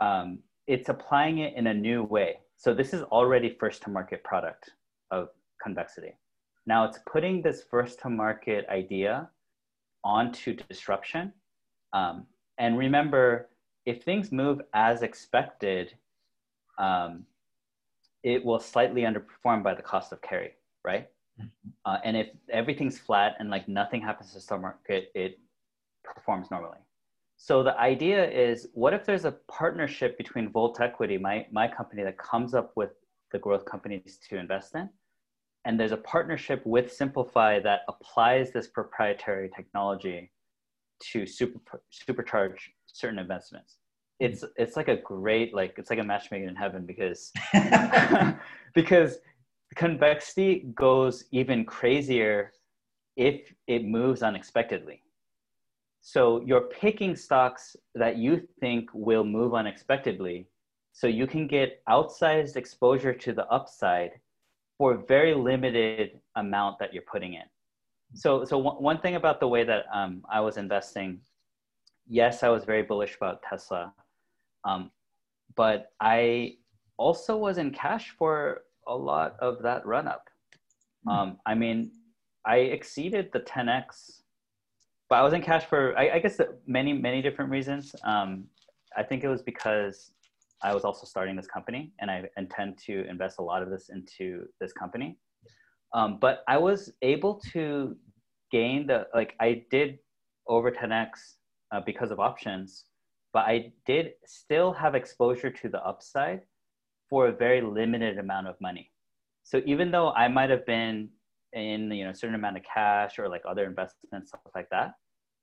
um, it's applying it in a new way. So this is already first to market product of convexity. Now it's putting this first to market idea onto disruption. Um, and remember, if things move as expected, um, it will slightly underperform by the cost of carry, right? Mm-hmm. Uh, and if everything's flat and like nothing happens to the stock market, it performs normally. So the idea is, what if there's a partnership between Volt Equity, my, my company that comes up with the growth companies to invest in, and there's a partnership with Simplify that applies this proprietary technology to super, supercharge certain investments? Mm-hmm. It's it's like a great like it's like a matchmaking in heaven because because convexity goes even crazier if it moves unexpectedly so you're picking stocks that you think will move unexpectedly so you can get outsized exposure to the upside for a very limited amount that you're putting in so so one, one thing about the way that um, i was investing yes i was very bullish about tesla um, but I also was in cash for a lot of that run up. Mm. Um, I mean, I exceeded the 10x, but I was in cash for, I, I guess, many, many different reasons. Um, I think it was because I was also starting this company and I intend to invest a lot of this into this company. Um, but I was able to gain the, like, I did over 10x uh, because of options but I did still have exposure to the upside for a very limited amount of money. So even though I might have been in you know a certain amount of cash or like other investments stuff like that,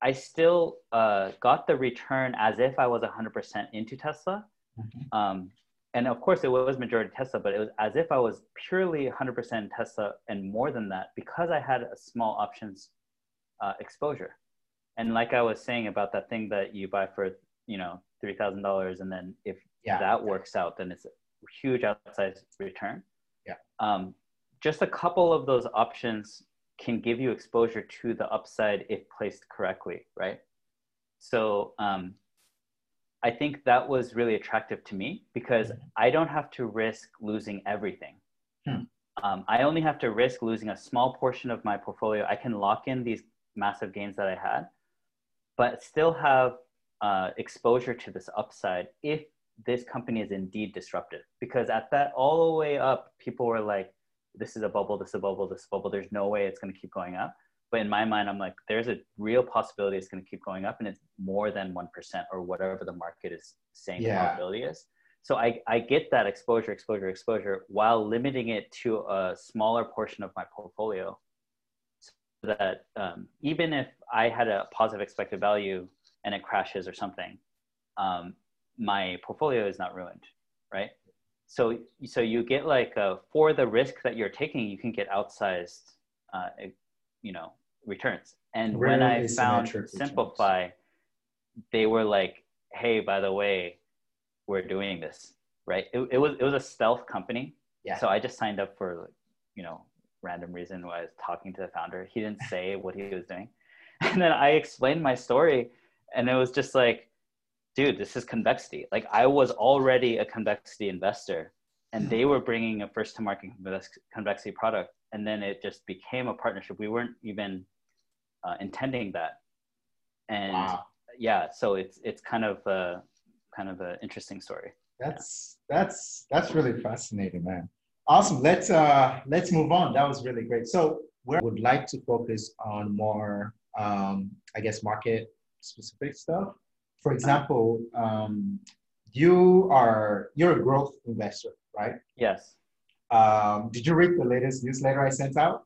I still uh, got the return as if I was 100% into Tesla. Mm-hmm. Um, and of course, it was majority Tesla, but it was as if I was purely 100% Tesla and more than that because I had a small options uh, exposure. And like I was saying about that thing that you buy for you know three thousand dollars, and then if yeah. that works out, then it's a huge outsized return. Yeah. Um, just a couple of those options can give you exposure to the upside if placed correctly, right? So um, I think that was really attractive to me because mm-hmm. I don't have to risk losing everything. Hmm. Um, I only have to risk losing a small portion of my portfolio. I can lock in these massive gains that I had, but still have uh, exposure to this upside if this company is indeed disruptive. Because at that all the way up, people were like, this is a bubble, this is a bubble, this is a bubble. There's no way it's going to keep going up. But in my mind, I'm like, there's a real possibility it's going to keep going up, and it's more than 1% or whatever the market is saying yeah. the probability is. So I, I get that exposure, exposure, exposure while limiting it to a smaller portion of my portfolio so that um, even if I had a positive expected value and it crashes or something, um, my portfolio is not ruined, right? So, so you get like uh, for the risk that you're taking, you can get outsized, uh, you know, returns. And when I found Simplify, returns. they were like, "Hey, by the way, we're doing this." Right? It, it was it was a stealth company. Yeah. So I just signed up for, you know, random reason why I was talking to the founder. He didn't say what he was doing, and then I explained my story and it was just like dude this is convexity like i was already a convexity investor and they were bringing a first to market convexity product and then it just became a partnership we weren't even uh, intending that and wow. yeah so it's it's kind of a kind of an interesting story that's yeah. that's that's really fascinating man awesome let's uh let's move on that was really great so where I would like to focus on more, um, I guess, market specific stuff. For example, um, you are you're a growth investor, right? Yes. Um, did you read the latest newsletter I sent out?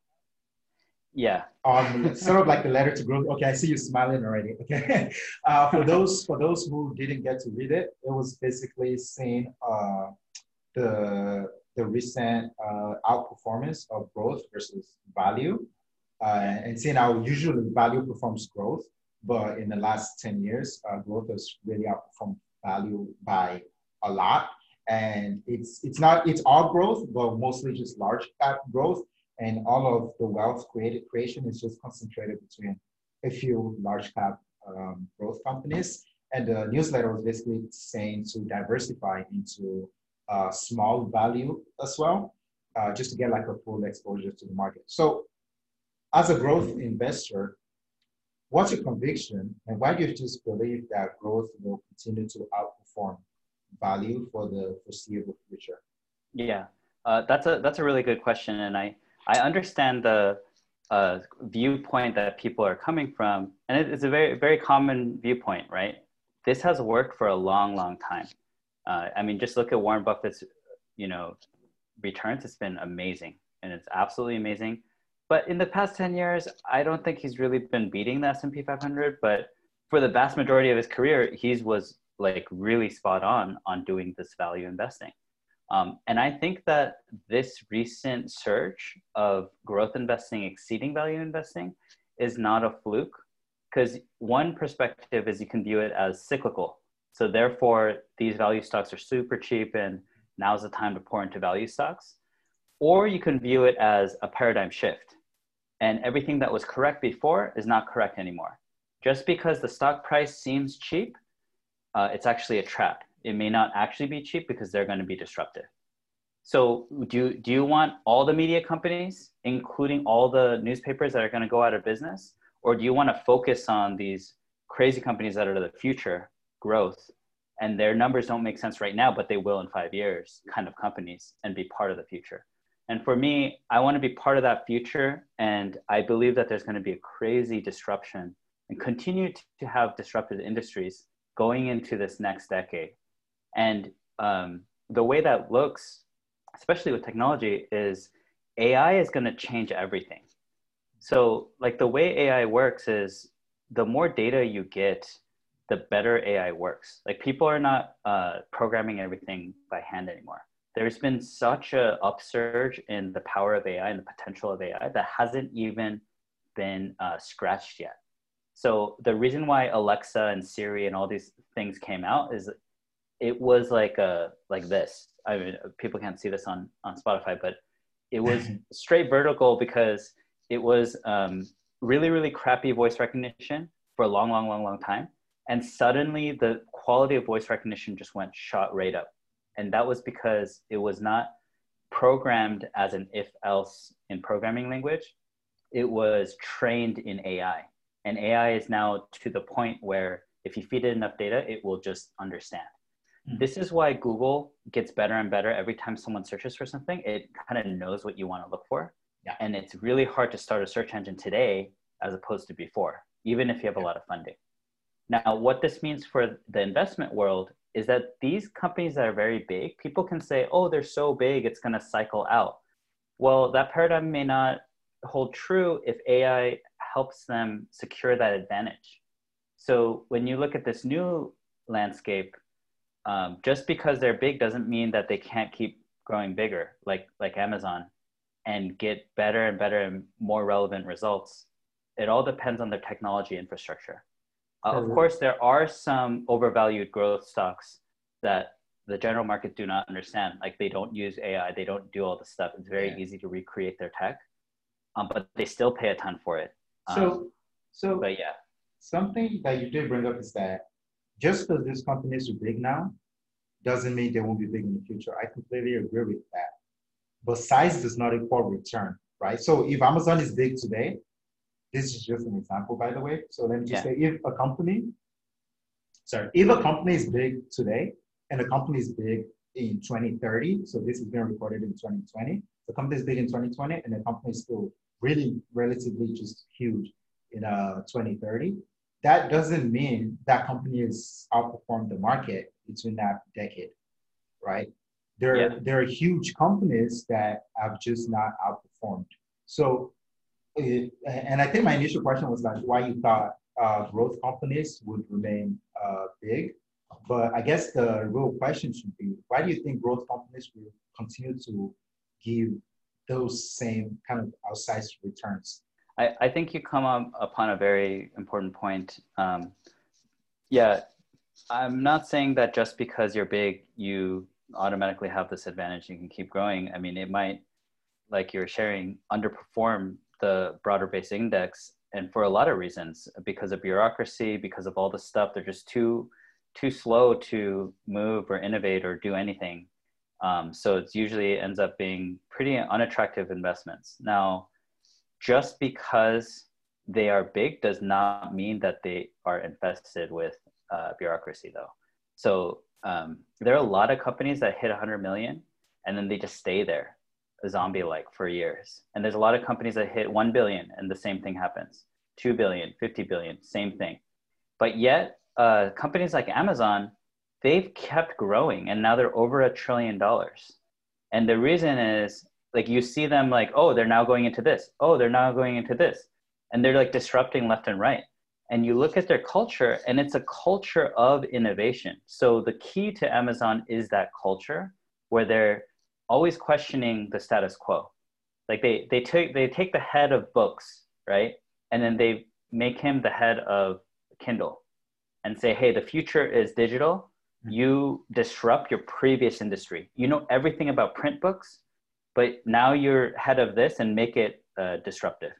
Yeah. Um, sort of like the letter to growth. Okay, I see you smiling already. Okay. Uh, for those for those who didn't get to read it, it was basically saying uh, the the recent uh, outperformance of growth versus value, uh, and seeing how usually value performs growth, but in the last ten years, uh, growth has really outperformed value by a lot. And it's it's not it's all growth, but mostly just large cap growth and all of the wealth created creation is just concentrated between a few large cap um, growth companies. And the newsletter was basically saying to diversify into uh, small value as well, uh, just to get like a full exposure to the market. So, as a growth investor, what's your conviction, and why do you just believe that growth will continue to outperform value for the foreseeable future? Yeah, uh, that's a that's a really good question, and I I understand the uh, viewpoint that people are coming from, and it's a very, very common viewpoint, right? This has worked for a long, long time. Uh, I mean, just look at Warren Buffett's, you know, returns. It's been amazing, and it's absolutely amazing. But in the past 10 years, I don't think he's really been beating the S&P 500. But for the vast majority of his career, he was like really spot on on doing this value investing. Um, and I think that this recent surge of growth investing exceeding value investing is not a fluke because one perspective is you can view it as cyclical. So therefore, these value stocks are super cheap and now's the time to pour into value stocks. Or you can view it as a paradigm shift and everything that was correct before is not correct anymore. Just because the stock price seems cheap, uh, it's actually a trap it may not actually be cheap because they're going to be disruptive. So do, do you want all the media companies, including all the newspapers that are going to go out of business? Or do you want to focus on these crazy companies that are the future growth and their numbers don't make sense right now, but they will in five years kind of companies and be part of the future? And for me, I want to be part of that future. And I believe that there's going to be a crazy disruption and continue to have disrupted industries going into this next decade. And um, the way that looks, especially with technology, is AI is going to change everything. So, like the way AI works is the more data you get, the better AI works. Like people are not uh, programming everything by hand anymore. There's been such a upsurge in the power of AI and the potential of AI that hasn't even been uh, scratched yet. So the reason why Alexa and Siri and all these things came out is it was like a like this. I mean, people can't see this on on Spotify, but it was straight vertical because it was um, really really crappy voice recognition for a long long long long time, and suddenly the quality of voice recognition just went shot right up, and that was because it was not programmed as an if else in programming language. It was trained in AI, and AI is now to the point where if you feed it enough data, it will just understand. Mm-hmm. This is why Google gets better and better every time someone searches for something. It kind of knows what you want to look for. Yeah. And it's really hard to start a search engine today as opposed to before, even if you have a lot of funding. Now, what this means for the investment world is that these companies that are very big, people can say, oh, they're so big, it's going to cycle out. Well, that paradigm may not hold true if AI helps them secure that advantage. So when you look at this new landscape, um, just because they're big doesn't mean that they can't keep growing bigger like like amazon and get better and better and more relevant results it all depends on their technology infrastructure uh, of course there are some overvalued growth stocks that the general market do not understand like they don't use ai they don't do all the stuff it's very yeah. easy to recreate their tech um, but they still pay a ton for it um, so so but yeah something that you did bring up is that just because these companies are big now doesn't mean they won't be big in the future. I completely agree with that. But size does not equal return, right? So if Amazon is big today, this is just an example, by the way. So let me just yeah. say if a company, sorry, if a company is big today and a company is big in 2030, so this is being recorded in 2020, the company is big in 2020 and the company is still really relatively just huge in uh, 2030, that doesn't mean that company has outperformed the market between that decade, right? There, yeah. there are huge companies that have just not outperformed. So, and I think my initial question was like, why you thought uh, growth companies would remain uh, big. But I guess the real question should be, why do you think growth companies will continue to give those same kind of outsized returns? I, I think you come up upon a very important point. Um, yeah, I'm not saying that just because you're big, you automatically have this advantage and can keep growing. I mean, it might, like you're sharing, underperform the broader base index, and for a lot of reasons, because of bureaucracy, because of all the stuff, they're just too too slow to move or innovate or do anything. Um, so it's usually ends up being pretty unattractive investments. Now, just because they are big does not mean that they are infested with uh, bureaucracy, though. So um, there are a lot of companies that hit 100 million and then they just stay there, zombie like for years. And there's a lot of companies that hit 1 billion and the same thing happens. 2 billion, 50 billion, same thing. But yet, uh, companies like Amazon, they've kept growing and now they're over a trillion dollars. And the reason is like you see them like, oh, they're now going into this. Oh, they're now going into this. And they're like disrupting left and right and you look at their culture and it's a culture of innovation so the key to amazon is that culture where they're always questioning the status quo. Like they they take they take the head of books right? And then they make him the head of kindle and say hey the future is digital. Mm-hmm. you disrupt your previous industry. You know everything about print books but now you're head of this and make it uh, disruptive.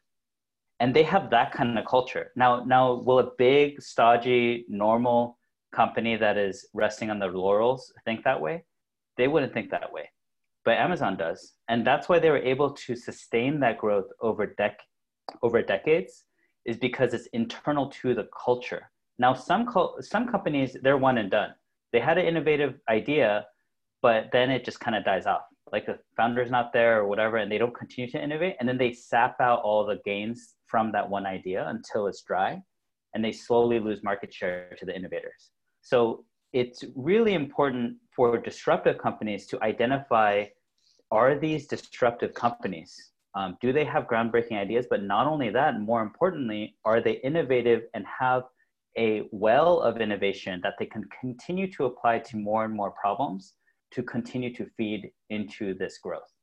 And they have that kind of culture. Now now will a big stodgy normal company that is resting on their laurels think that way? They wouldn't think that way but amazon does. And that's why they were able to sustain that growth over dec- over decades is because it's internal to the culture. Now some co- some companies they're one and done. They had an innovative idea but then it just kind of dies off. Like the founder's not there or whatever and they don't continue to innovate and then they sap out all the gains from that one idea until it's dry and they slowly lose market share to the innovators. So it's really important for disruptive companies to identify are these disruptive companies um, do they have groundbreaking ideas but not only that more importantly are they innovative and have a well of innovation that they can continue to apply to more and more problems to continue to feed into this growth.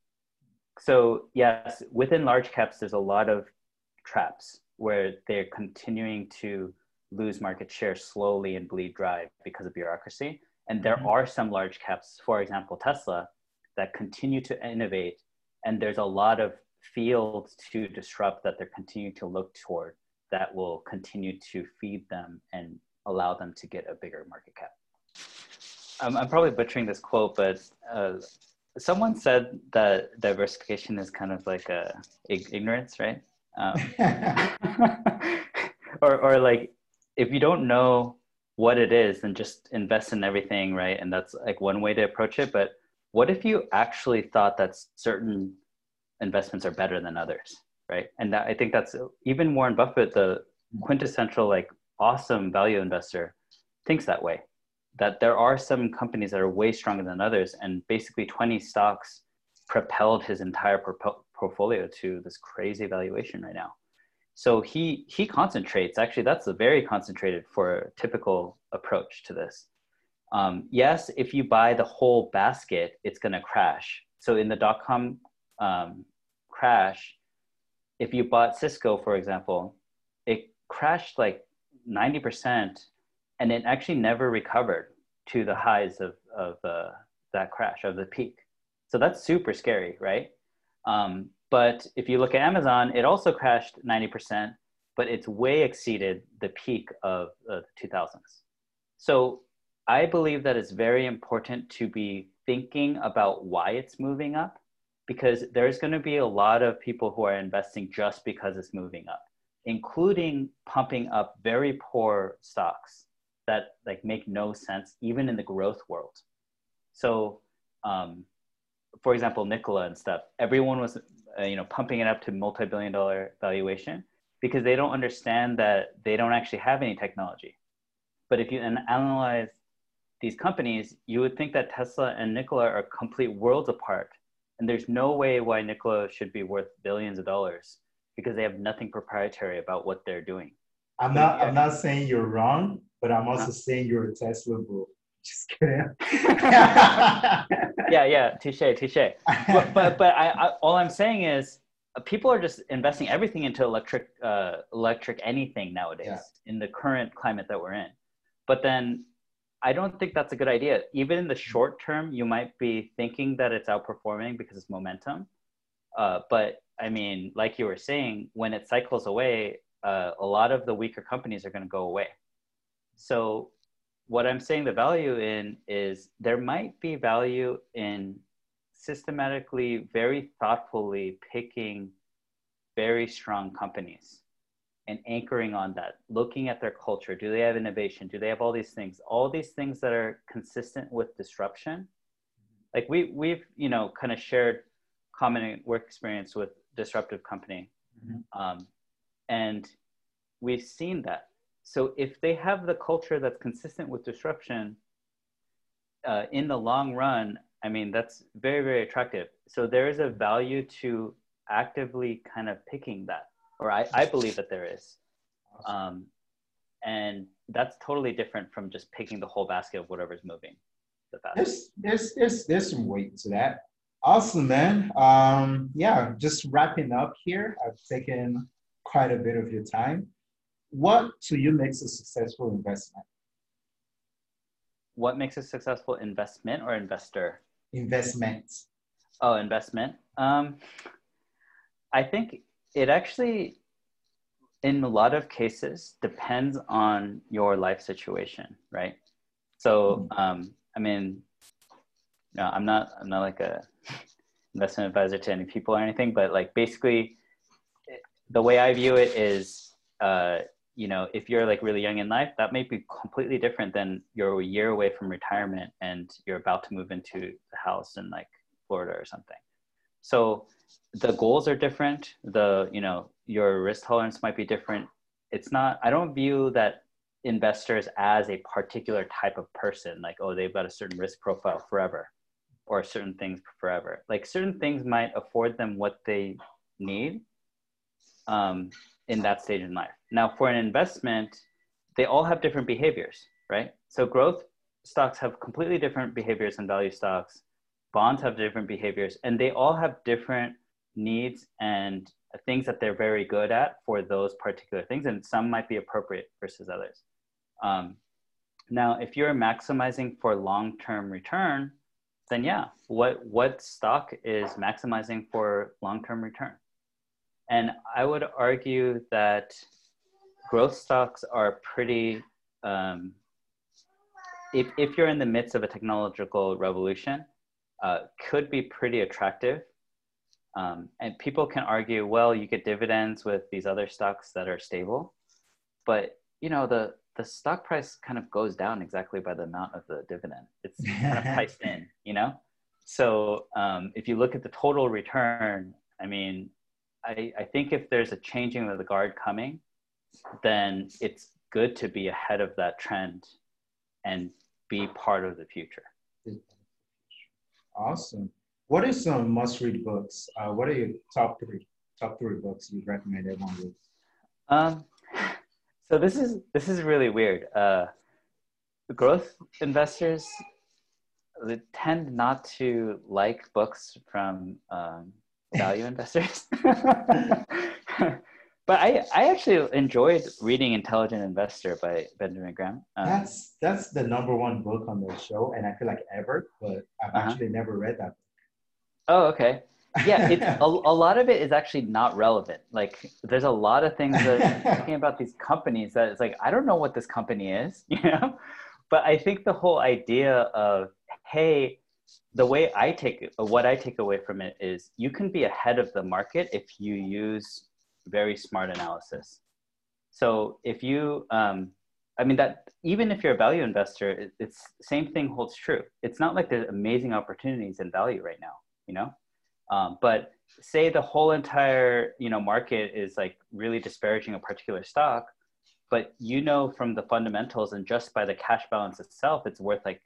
So yes, within large caps, there's a lot of traps where they're continuing to lose market share slowly and bleed dry because of bureaucracy. And there mm-hmm. are some large caps, for example, Tesla, that continue to innovate. And there's a lot of fields to disrupt that they're continuing to look toward that will continue to feed them and allow them to get a bigger market cap. I'm, I'm probably butchering this quote, but uh, someone said that diversification is kind of like a ignorance, right? Um, or, or like if you don't know what it is, then just invest in everything, right? And that's like one way to approach it. But what if you actually thought that certain investments are better than others, right? And that, I think that's even Warren Buffett, the quintessential like awesome value investor, thinks that way that there are some companies that are way stronger than others, and basically 20 stocks propelled his entire portfolio to this crazy valuation right now. So he he concentrates. Actually, that's a very concentrated for a typical approach to this. Um, yes, if you buy the whole basket, it's going to crash. So in the dot com um, crash, if you bought Cisco, for example, it crashed like 90% and it actually never recovered to the highs of, of uh, that crash of the peak. So that's super scary right? Um, but if you look at amazon it also crashed 90% but it's way exceeded the peak of uh, the 2000s so i believe that it's very important to be thinking about why it's moving up because there's going to be a lot of people who are investing just because it's moving up including pumping up very poor stocks that like make no sense even in the growth world so um, for example, Nikola and stuff, everyone was, uh, you know, pumping it up to multi-billion dollar valuation because they don't understand that they don't actually have any technology. But if you analyze these companies, you would think that Tesla and Nikola are complete worlds apart. And there's no way why Nikola should be worth billions of dollars because they have nothing proprietary about what they're doing. I'm not I'm not saying you're wrong, but I'm also saying you're a Tesla bro. Just kidding. yeah, yeah, touche, touche. But but, but I, I, all I'm saying is uh, people are just investing everything into electric uh, electric anything nowadays yeah. in the current climate that we're in. But then I don't think that's a good idea. Even in the short term, you might be thinking that it's outperforming because it's momentum. Uh, but I mean, like you were saying, when it cycles away, uh, a lot of the weaker companies are going to go away. So, what I'm saying the value in is there might be value in systematically, very thoughtfully picking very strong companies and anchoring on that, looking at their culture. Do they have innovation? Do they have all these things? All these things that are consistent with disruption. Like we we've you know kind of shared common work experience with disruptive company, mm-hmm. um, and we've seen that. So if they have the culture that's consistent with disruption, uh, in the long run, I mean that's very very attractive. So there is a value to actively kind of picking that or I, I believe that there is. Um, and that's totally different from just picking the whole basket of whatever's moving the fastest. There's, there's, there's, there's some weight to that. Awesome, man. Um, yeah, just wrapping up here. I've taken quite a bit of your time. What to you makes a successful investment? What makes a successful investment or investor? Investment. Oh, investment. Um, I think it actually in a lot of cases depends on your life situation right so hmm. um, i mean no, i'm not i'm not like a investment advisor to any people or anything but like basically the way i view it is uh, you know if you're like really young in life that may be completely different than you're a year away from retirement and you're about to move into the house in like florida or something so the goals are different. The you know your risk tolerance might be different. It's not i don't view that investors as a particular type of person like oh they've got a certain risk profile forever or certain things forever. Like certain things might afford them what they need um, in that stage in life. Now for an investment they all have different behaviors right? So growth stocks have completely different behaviors than value stocks bonds have different behaviors and they all have different needs and things that they're very good at for those particular things, and some might be appropriate versus others. Um, now, if you're maximizing for long-term return, then yeah, what what stock is maximizing for long-term return? And I would argue that growth stocks are pretty. Um, if if you're in the midst of a technological revolution, uh, could be pretty attractive um, and people can argue, well, you get dividends with these other stocks that are stable, but you know the the stock price kind of goes down exactly by the amount of the dividend. It's kind of priced in, you know. So um, if you look at the total return, I mean, I, I think if there's a changing of the guard coming, then it's good to be ahead of that trend and be part of the future. Awesome. What are some must-read books? Uh, what are your top three top three books you'd recommend everyone read? Um, so this is this is really weird. Uh, growth investors tend not to like books from um, value investors. but I, I actually enjoyed reading Intelligent Investor by Benjamin Graham. Um, that's that's the number one book on the show, and I feel like ever, but I've uh-huh. actually never read that. Book. Oh, okay. Yeah, it's a, a lot of it is actually not relevant. Like, there's a lot of things that talking about these companies that it's like I don't know what this company is, you know. But I think the whole idea of hey, the way I take what I take away from it is you can be ahead of the market if you use very smart analysis. So if you, um, I mean that even if you're a value investor, it, it's same thing holds true. It's not like there's amazing opportunities in value right now you know? Um, but say the whole entire, you know, market is like really disparaging a particular stock, but you know from the fundamentals and just by the cash balance itself, it's worth like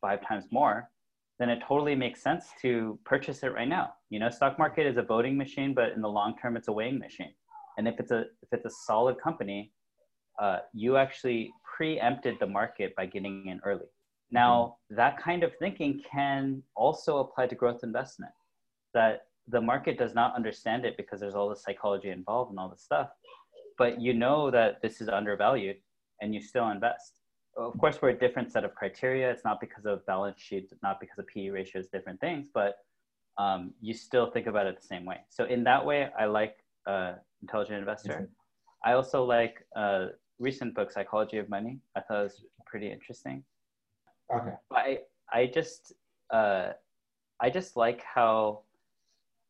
five times more, then it totally makes sense to purchase it right now. You know, stock market is a voting machine, but in the long term, it's a weighing machine. And if it's a if it's a solid company, uh, you actually preempted the market by getting in early. Now, mm-hmm. that kind of thinking can also apply to growth investment. That the market does not understand it because there's all the psychology involved and all this stuff, but you know that this is undervalued and you still invest. Of course, we're a different set of criteria. It's not because of balance sheets, not because of PE ratios, different things, but um, you still think about it the same way. So in that way, I like uh, Intelligent Investor. Mm-hmm. I also like uh, recent book, Psychology of Money. I thought it was pretty interesting. Okay. I, I just, uh, I just like how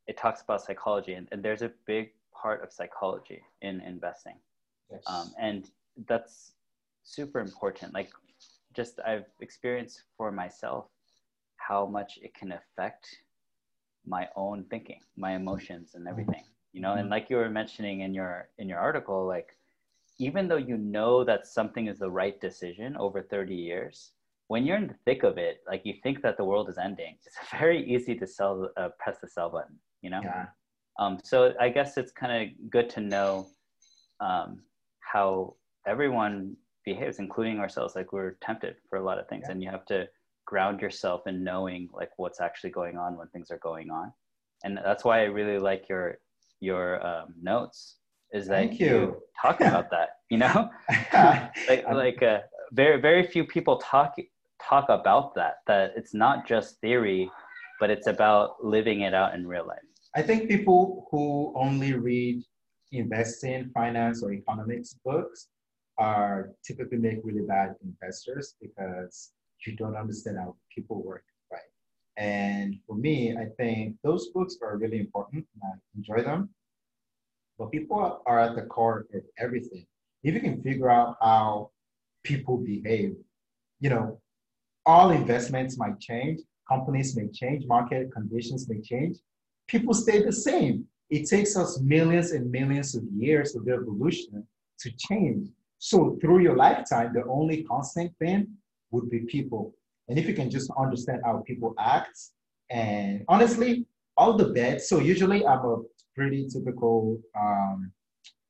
it talks about psychology, and, and there's a big part of psychology in investing, yes. um, and that's super important. Like, just I've experienced for myself how much it can affect my own thinking, my emotions, and everything. You know, and mm-hmm. like you were mentioning in your in your article, like even though you know that something is the right decision over 30 years, when you're in the thick of it, like you think that the world is ending, it's very easy to sell, uh, press the sell button, you know? Yeah. Um, so I guess it's kind of good to know um, how everyone behaves, including ourselves. Like we're tempted for a lot of things, yeah. and you have to ground yourself in knowing like what's actually going on when things are going on. And that's why I really like your your um, notes is that Thank you. you talk about that. You know, like like uh, very very few people talk talk about that. That it's not just theory, but it's about living it out in real life. I think people who only read investing, finance, or economics books are typically make really bad investors because you don't understand how people work? And for me, I think those books are really important. and I enjoy them. But people are at the core of everything. If you can figure out how people behave, you know, all investments might change, companies may change, market conditions may change, people stay the same. It takes us millions and millions of years of evolution to change. So through your lifetime, the only constant thing would be people. And if you can just understand how people act, and honestly, all the bets. So usually I'm a pretty typical, um,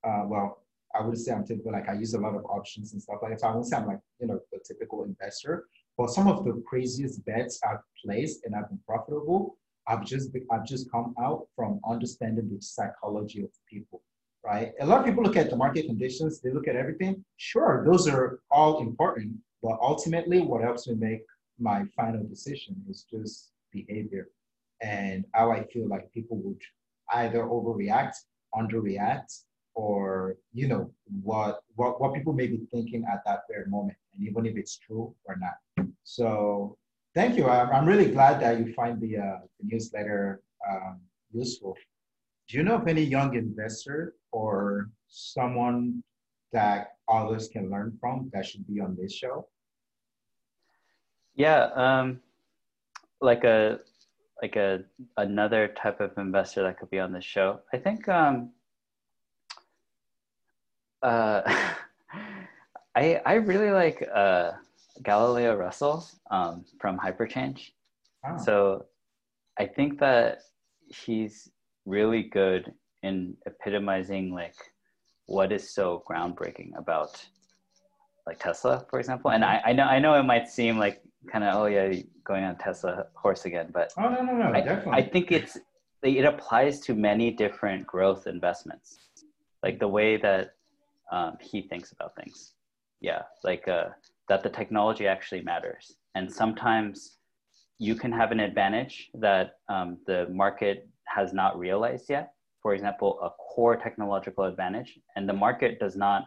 uh, well, I would say I'm typical, like I use a lot of options and stuff like that. So I won't say I'm like, you know, the typical investor, but some of the craziest bets I've placed and I've been profitable, I've just, I've just come out from understanding the psychology of people, right? A lot of people look at the market conditions, they look at everything. Sure, those are all important, but ultimately what helps me make my final decision is just behavior and how I feel like people would either overreact, underreact, or you know what what what people may be thinking at that very moment, and even if it's true or not. So thank you. I'm, I'm really glad that you find the, uh, the newsletter um, useful. Do you know of any young investor or someone that others can learn from that should be on this show? Yeah, um, like a like a another type of investor that could be on this show. I think um, uh, I I really like uh, Galileo Russell um, from Hyperchange. Oh. So I think that he's really good in epitomizing like what is so groundbreaking about like Tesla, for example. And I, I know I know it might seem like kind of oh yeah going on Tesla horse again, but oh no no no I, definitely. I think it's it applies to many different growth investments, like the way that um, he thinks about things. Yeah, like uh, that the technology actually matters, and sometimes you can have an advantage that um, the market has not realized yet. For example, a core technological advantage, and the market does not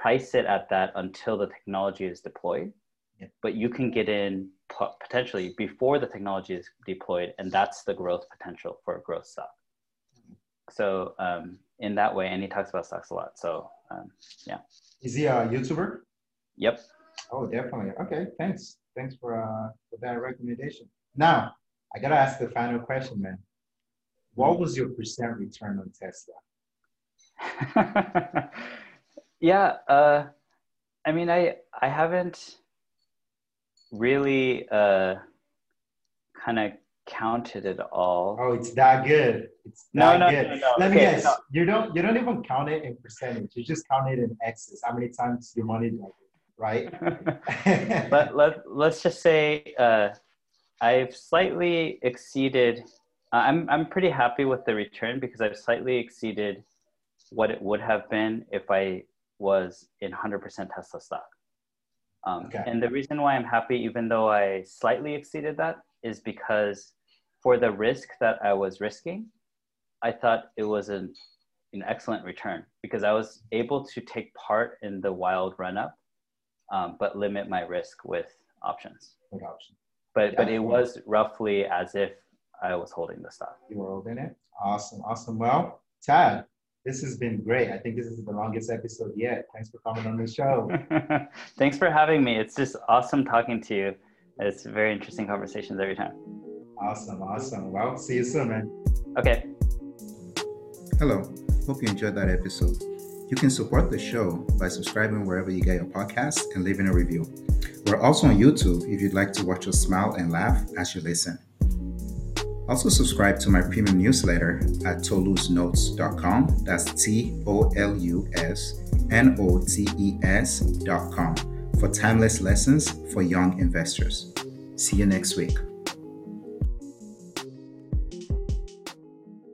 price it at that until the technology is deployed. Yeah. But you can get in potentially before the technology is deployed, and that's the growth potential for a growth stock. So um, in that way, and he talks about stocks a lot. So um, yeah. Is he a YouTuber? Yep. Oh, definitely. Okay, thanks. Thanks for uh, for that recommendation. Now, I gotta ask the final question, man. What was your percent return on Tesla? yeah, uh, I mean, I I haven't really uh, kind of counted it all. Oh, it's that good. It's that no, no, good. No, no, Let okay, me guess. No. You don't you don't even count it in percentage. You just count it in X's. How many times your money right? but let let's just say uh, I've slightly exceeded. Uh, I'm I'm pretty happy with the return because I've slightly exceeded what it would have been if I was in 100% Tesla stock. Um, okay. And the reason why I'm happy, even though I slightly exceeded that, is because for the risk that I was risking, I thought it was an, an excellent return because I was able to take part in the wild run up, um, but limit my risk with options. With options. But, yeah, but it was roughly as if I was holding the stock. You were holding it? Awesome, awesome. Well, Tad, this has been great. I think this is the longest episode yet. Thanks for coming on the show. Thanks for having me. It's just awesome talking to you. It's very interesting conversations every time. Awesome, awesome. Well, see you soon, man. Okay. Hello. Hope you enjoyed that episode. You can support the show by subscribing wherever you get your podcasts and leaving a review. We're also on YouTube if you'd like to watch us smile and laugh as you listen. Also, subscribe to my premium newsletter at tolusnotes.com. That's T O L U S N O T E S.com for timeless lessons for young investors. See you next week.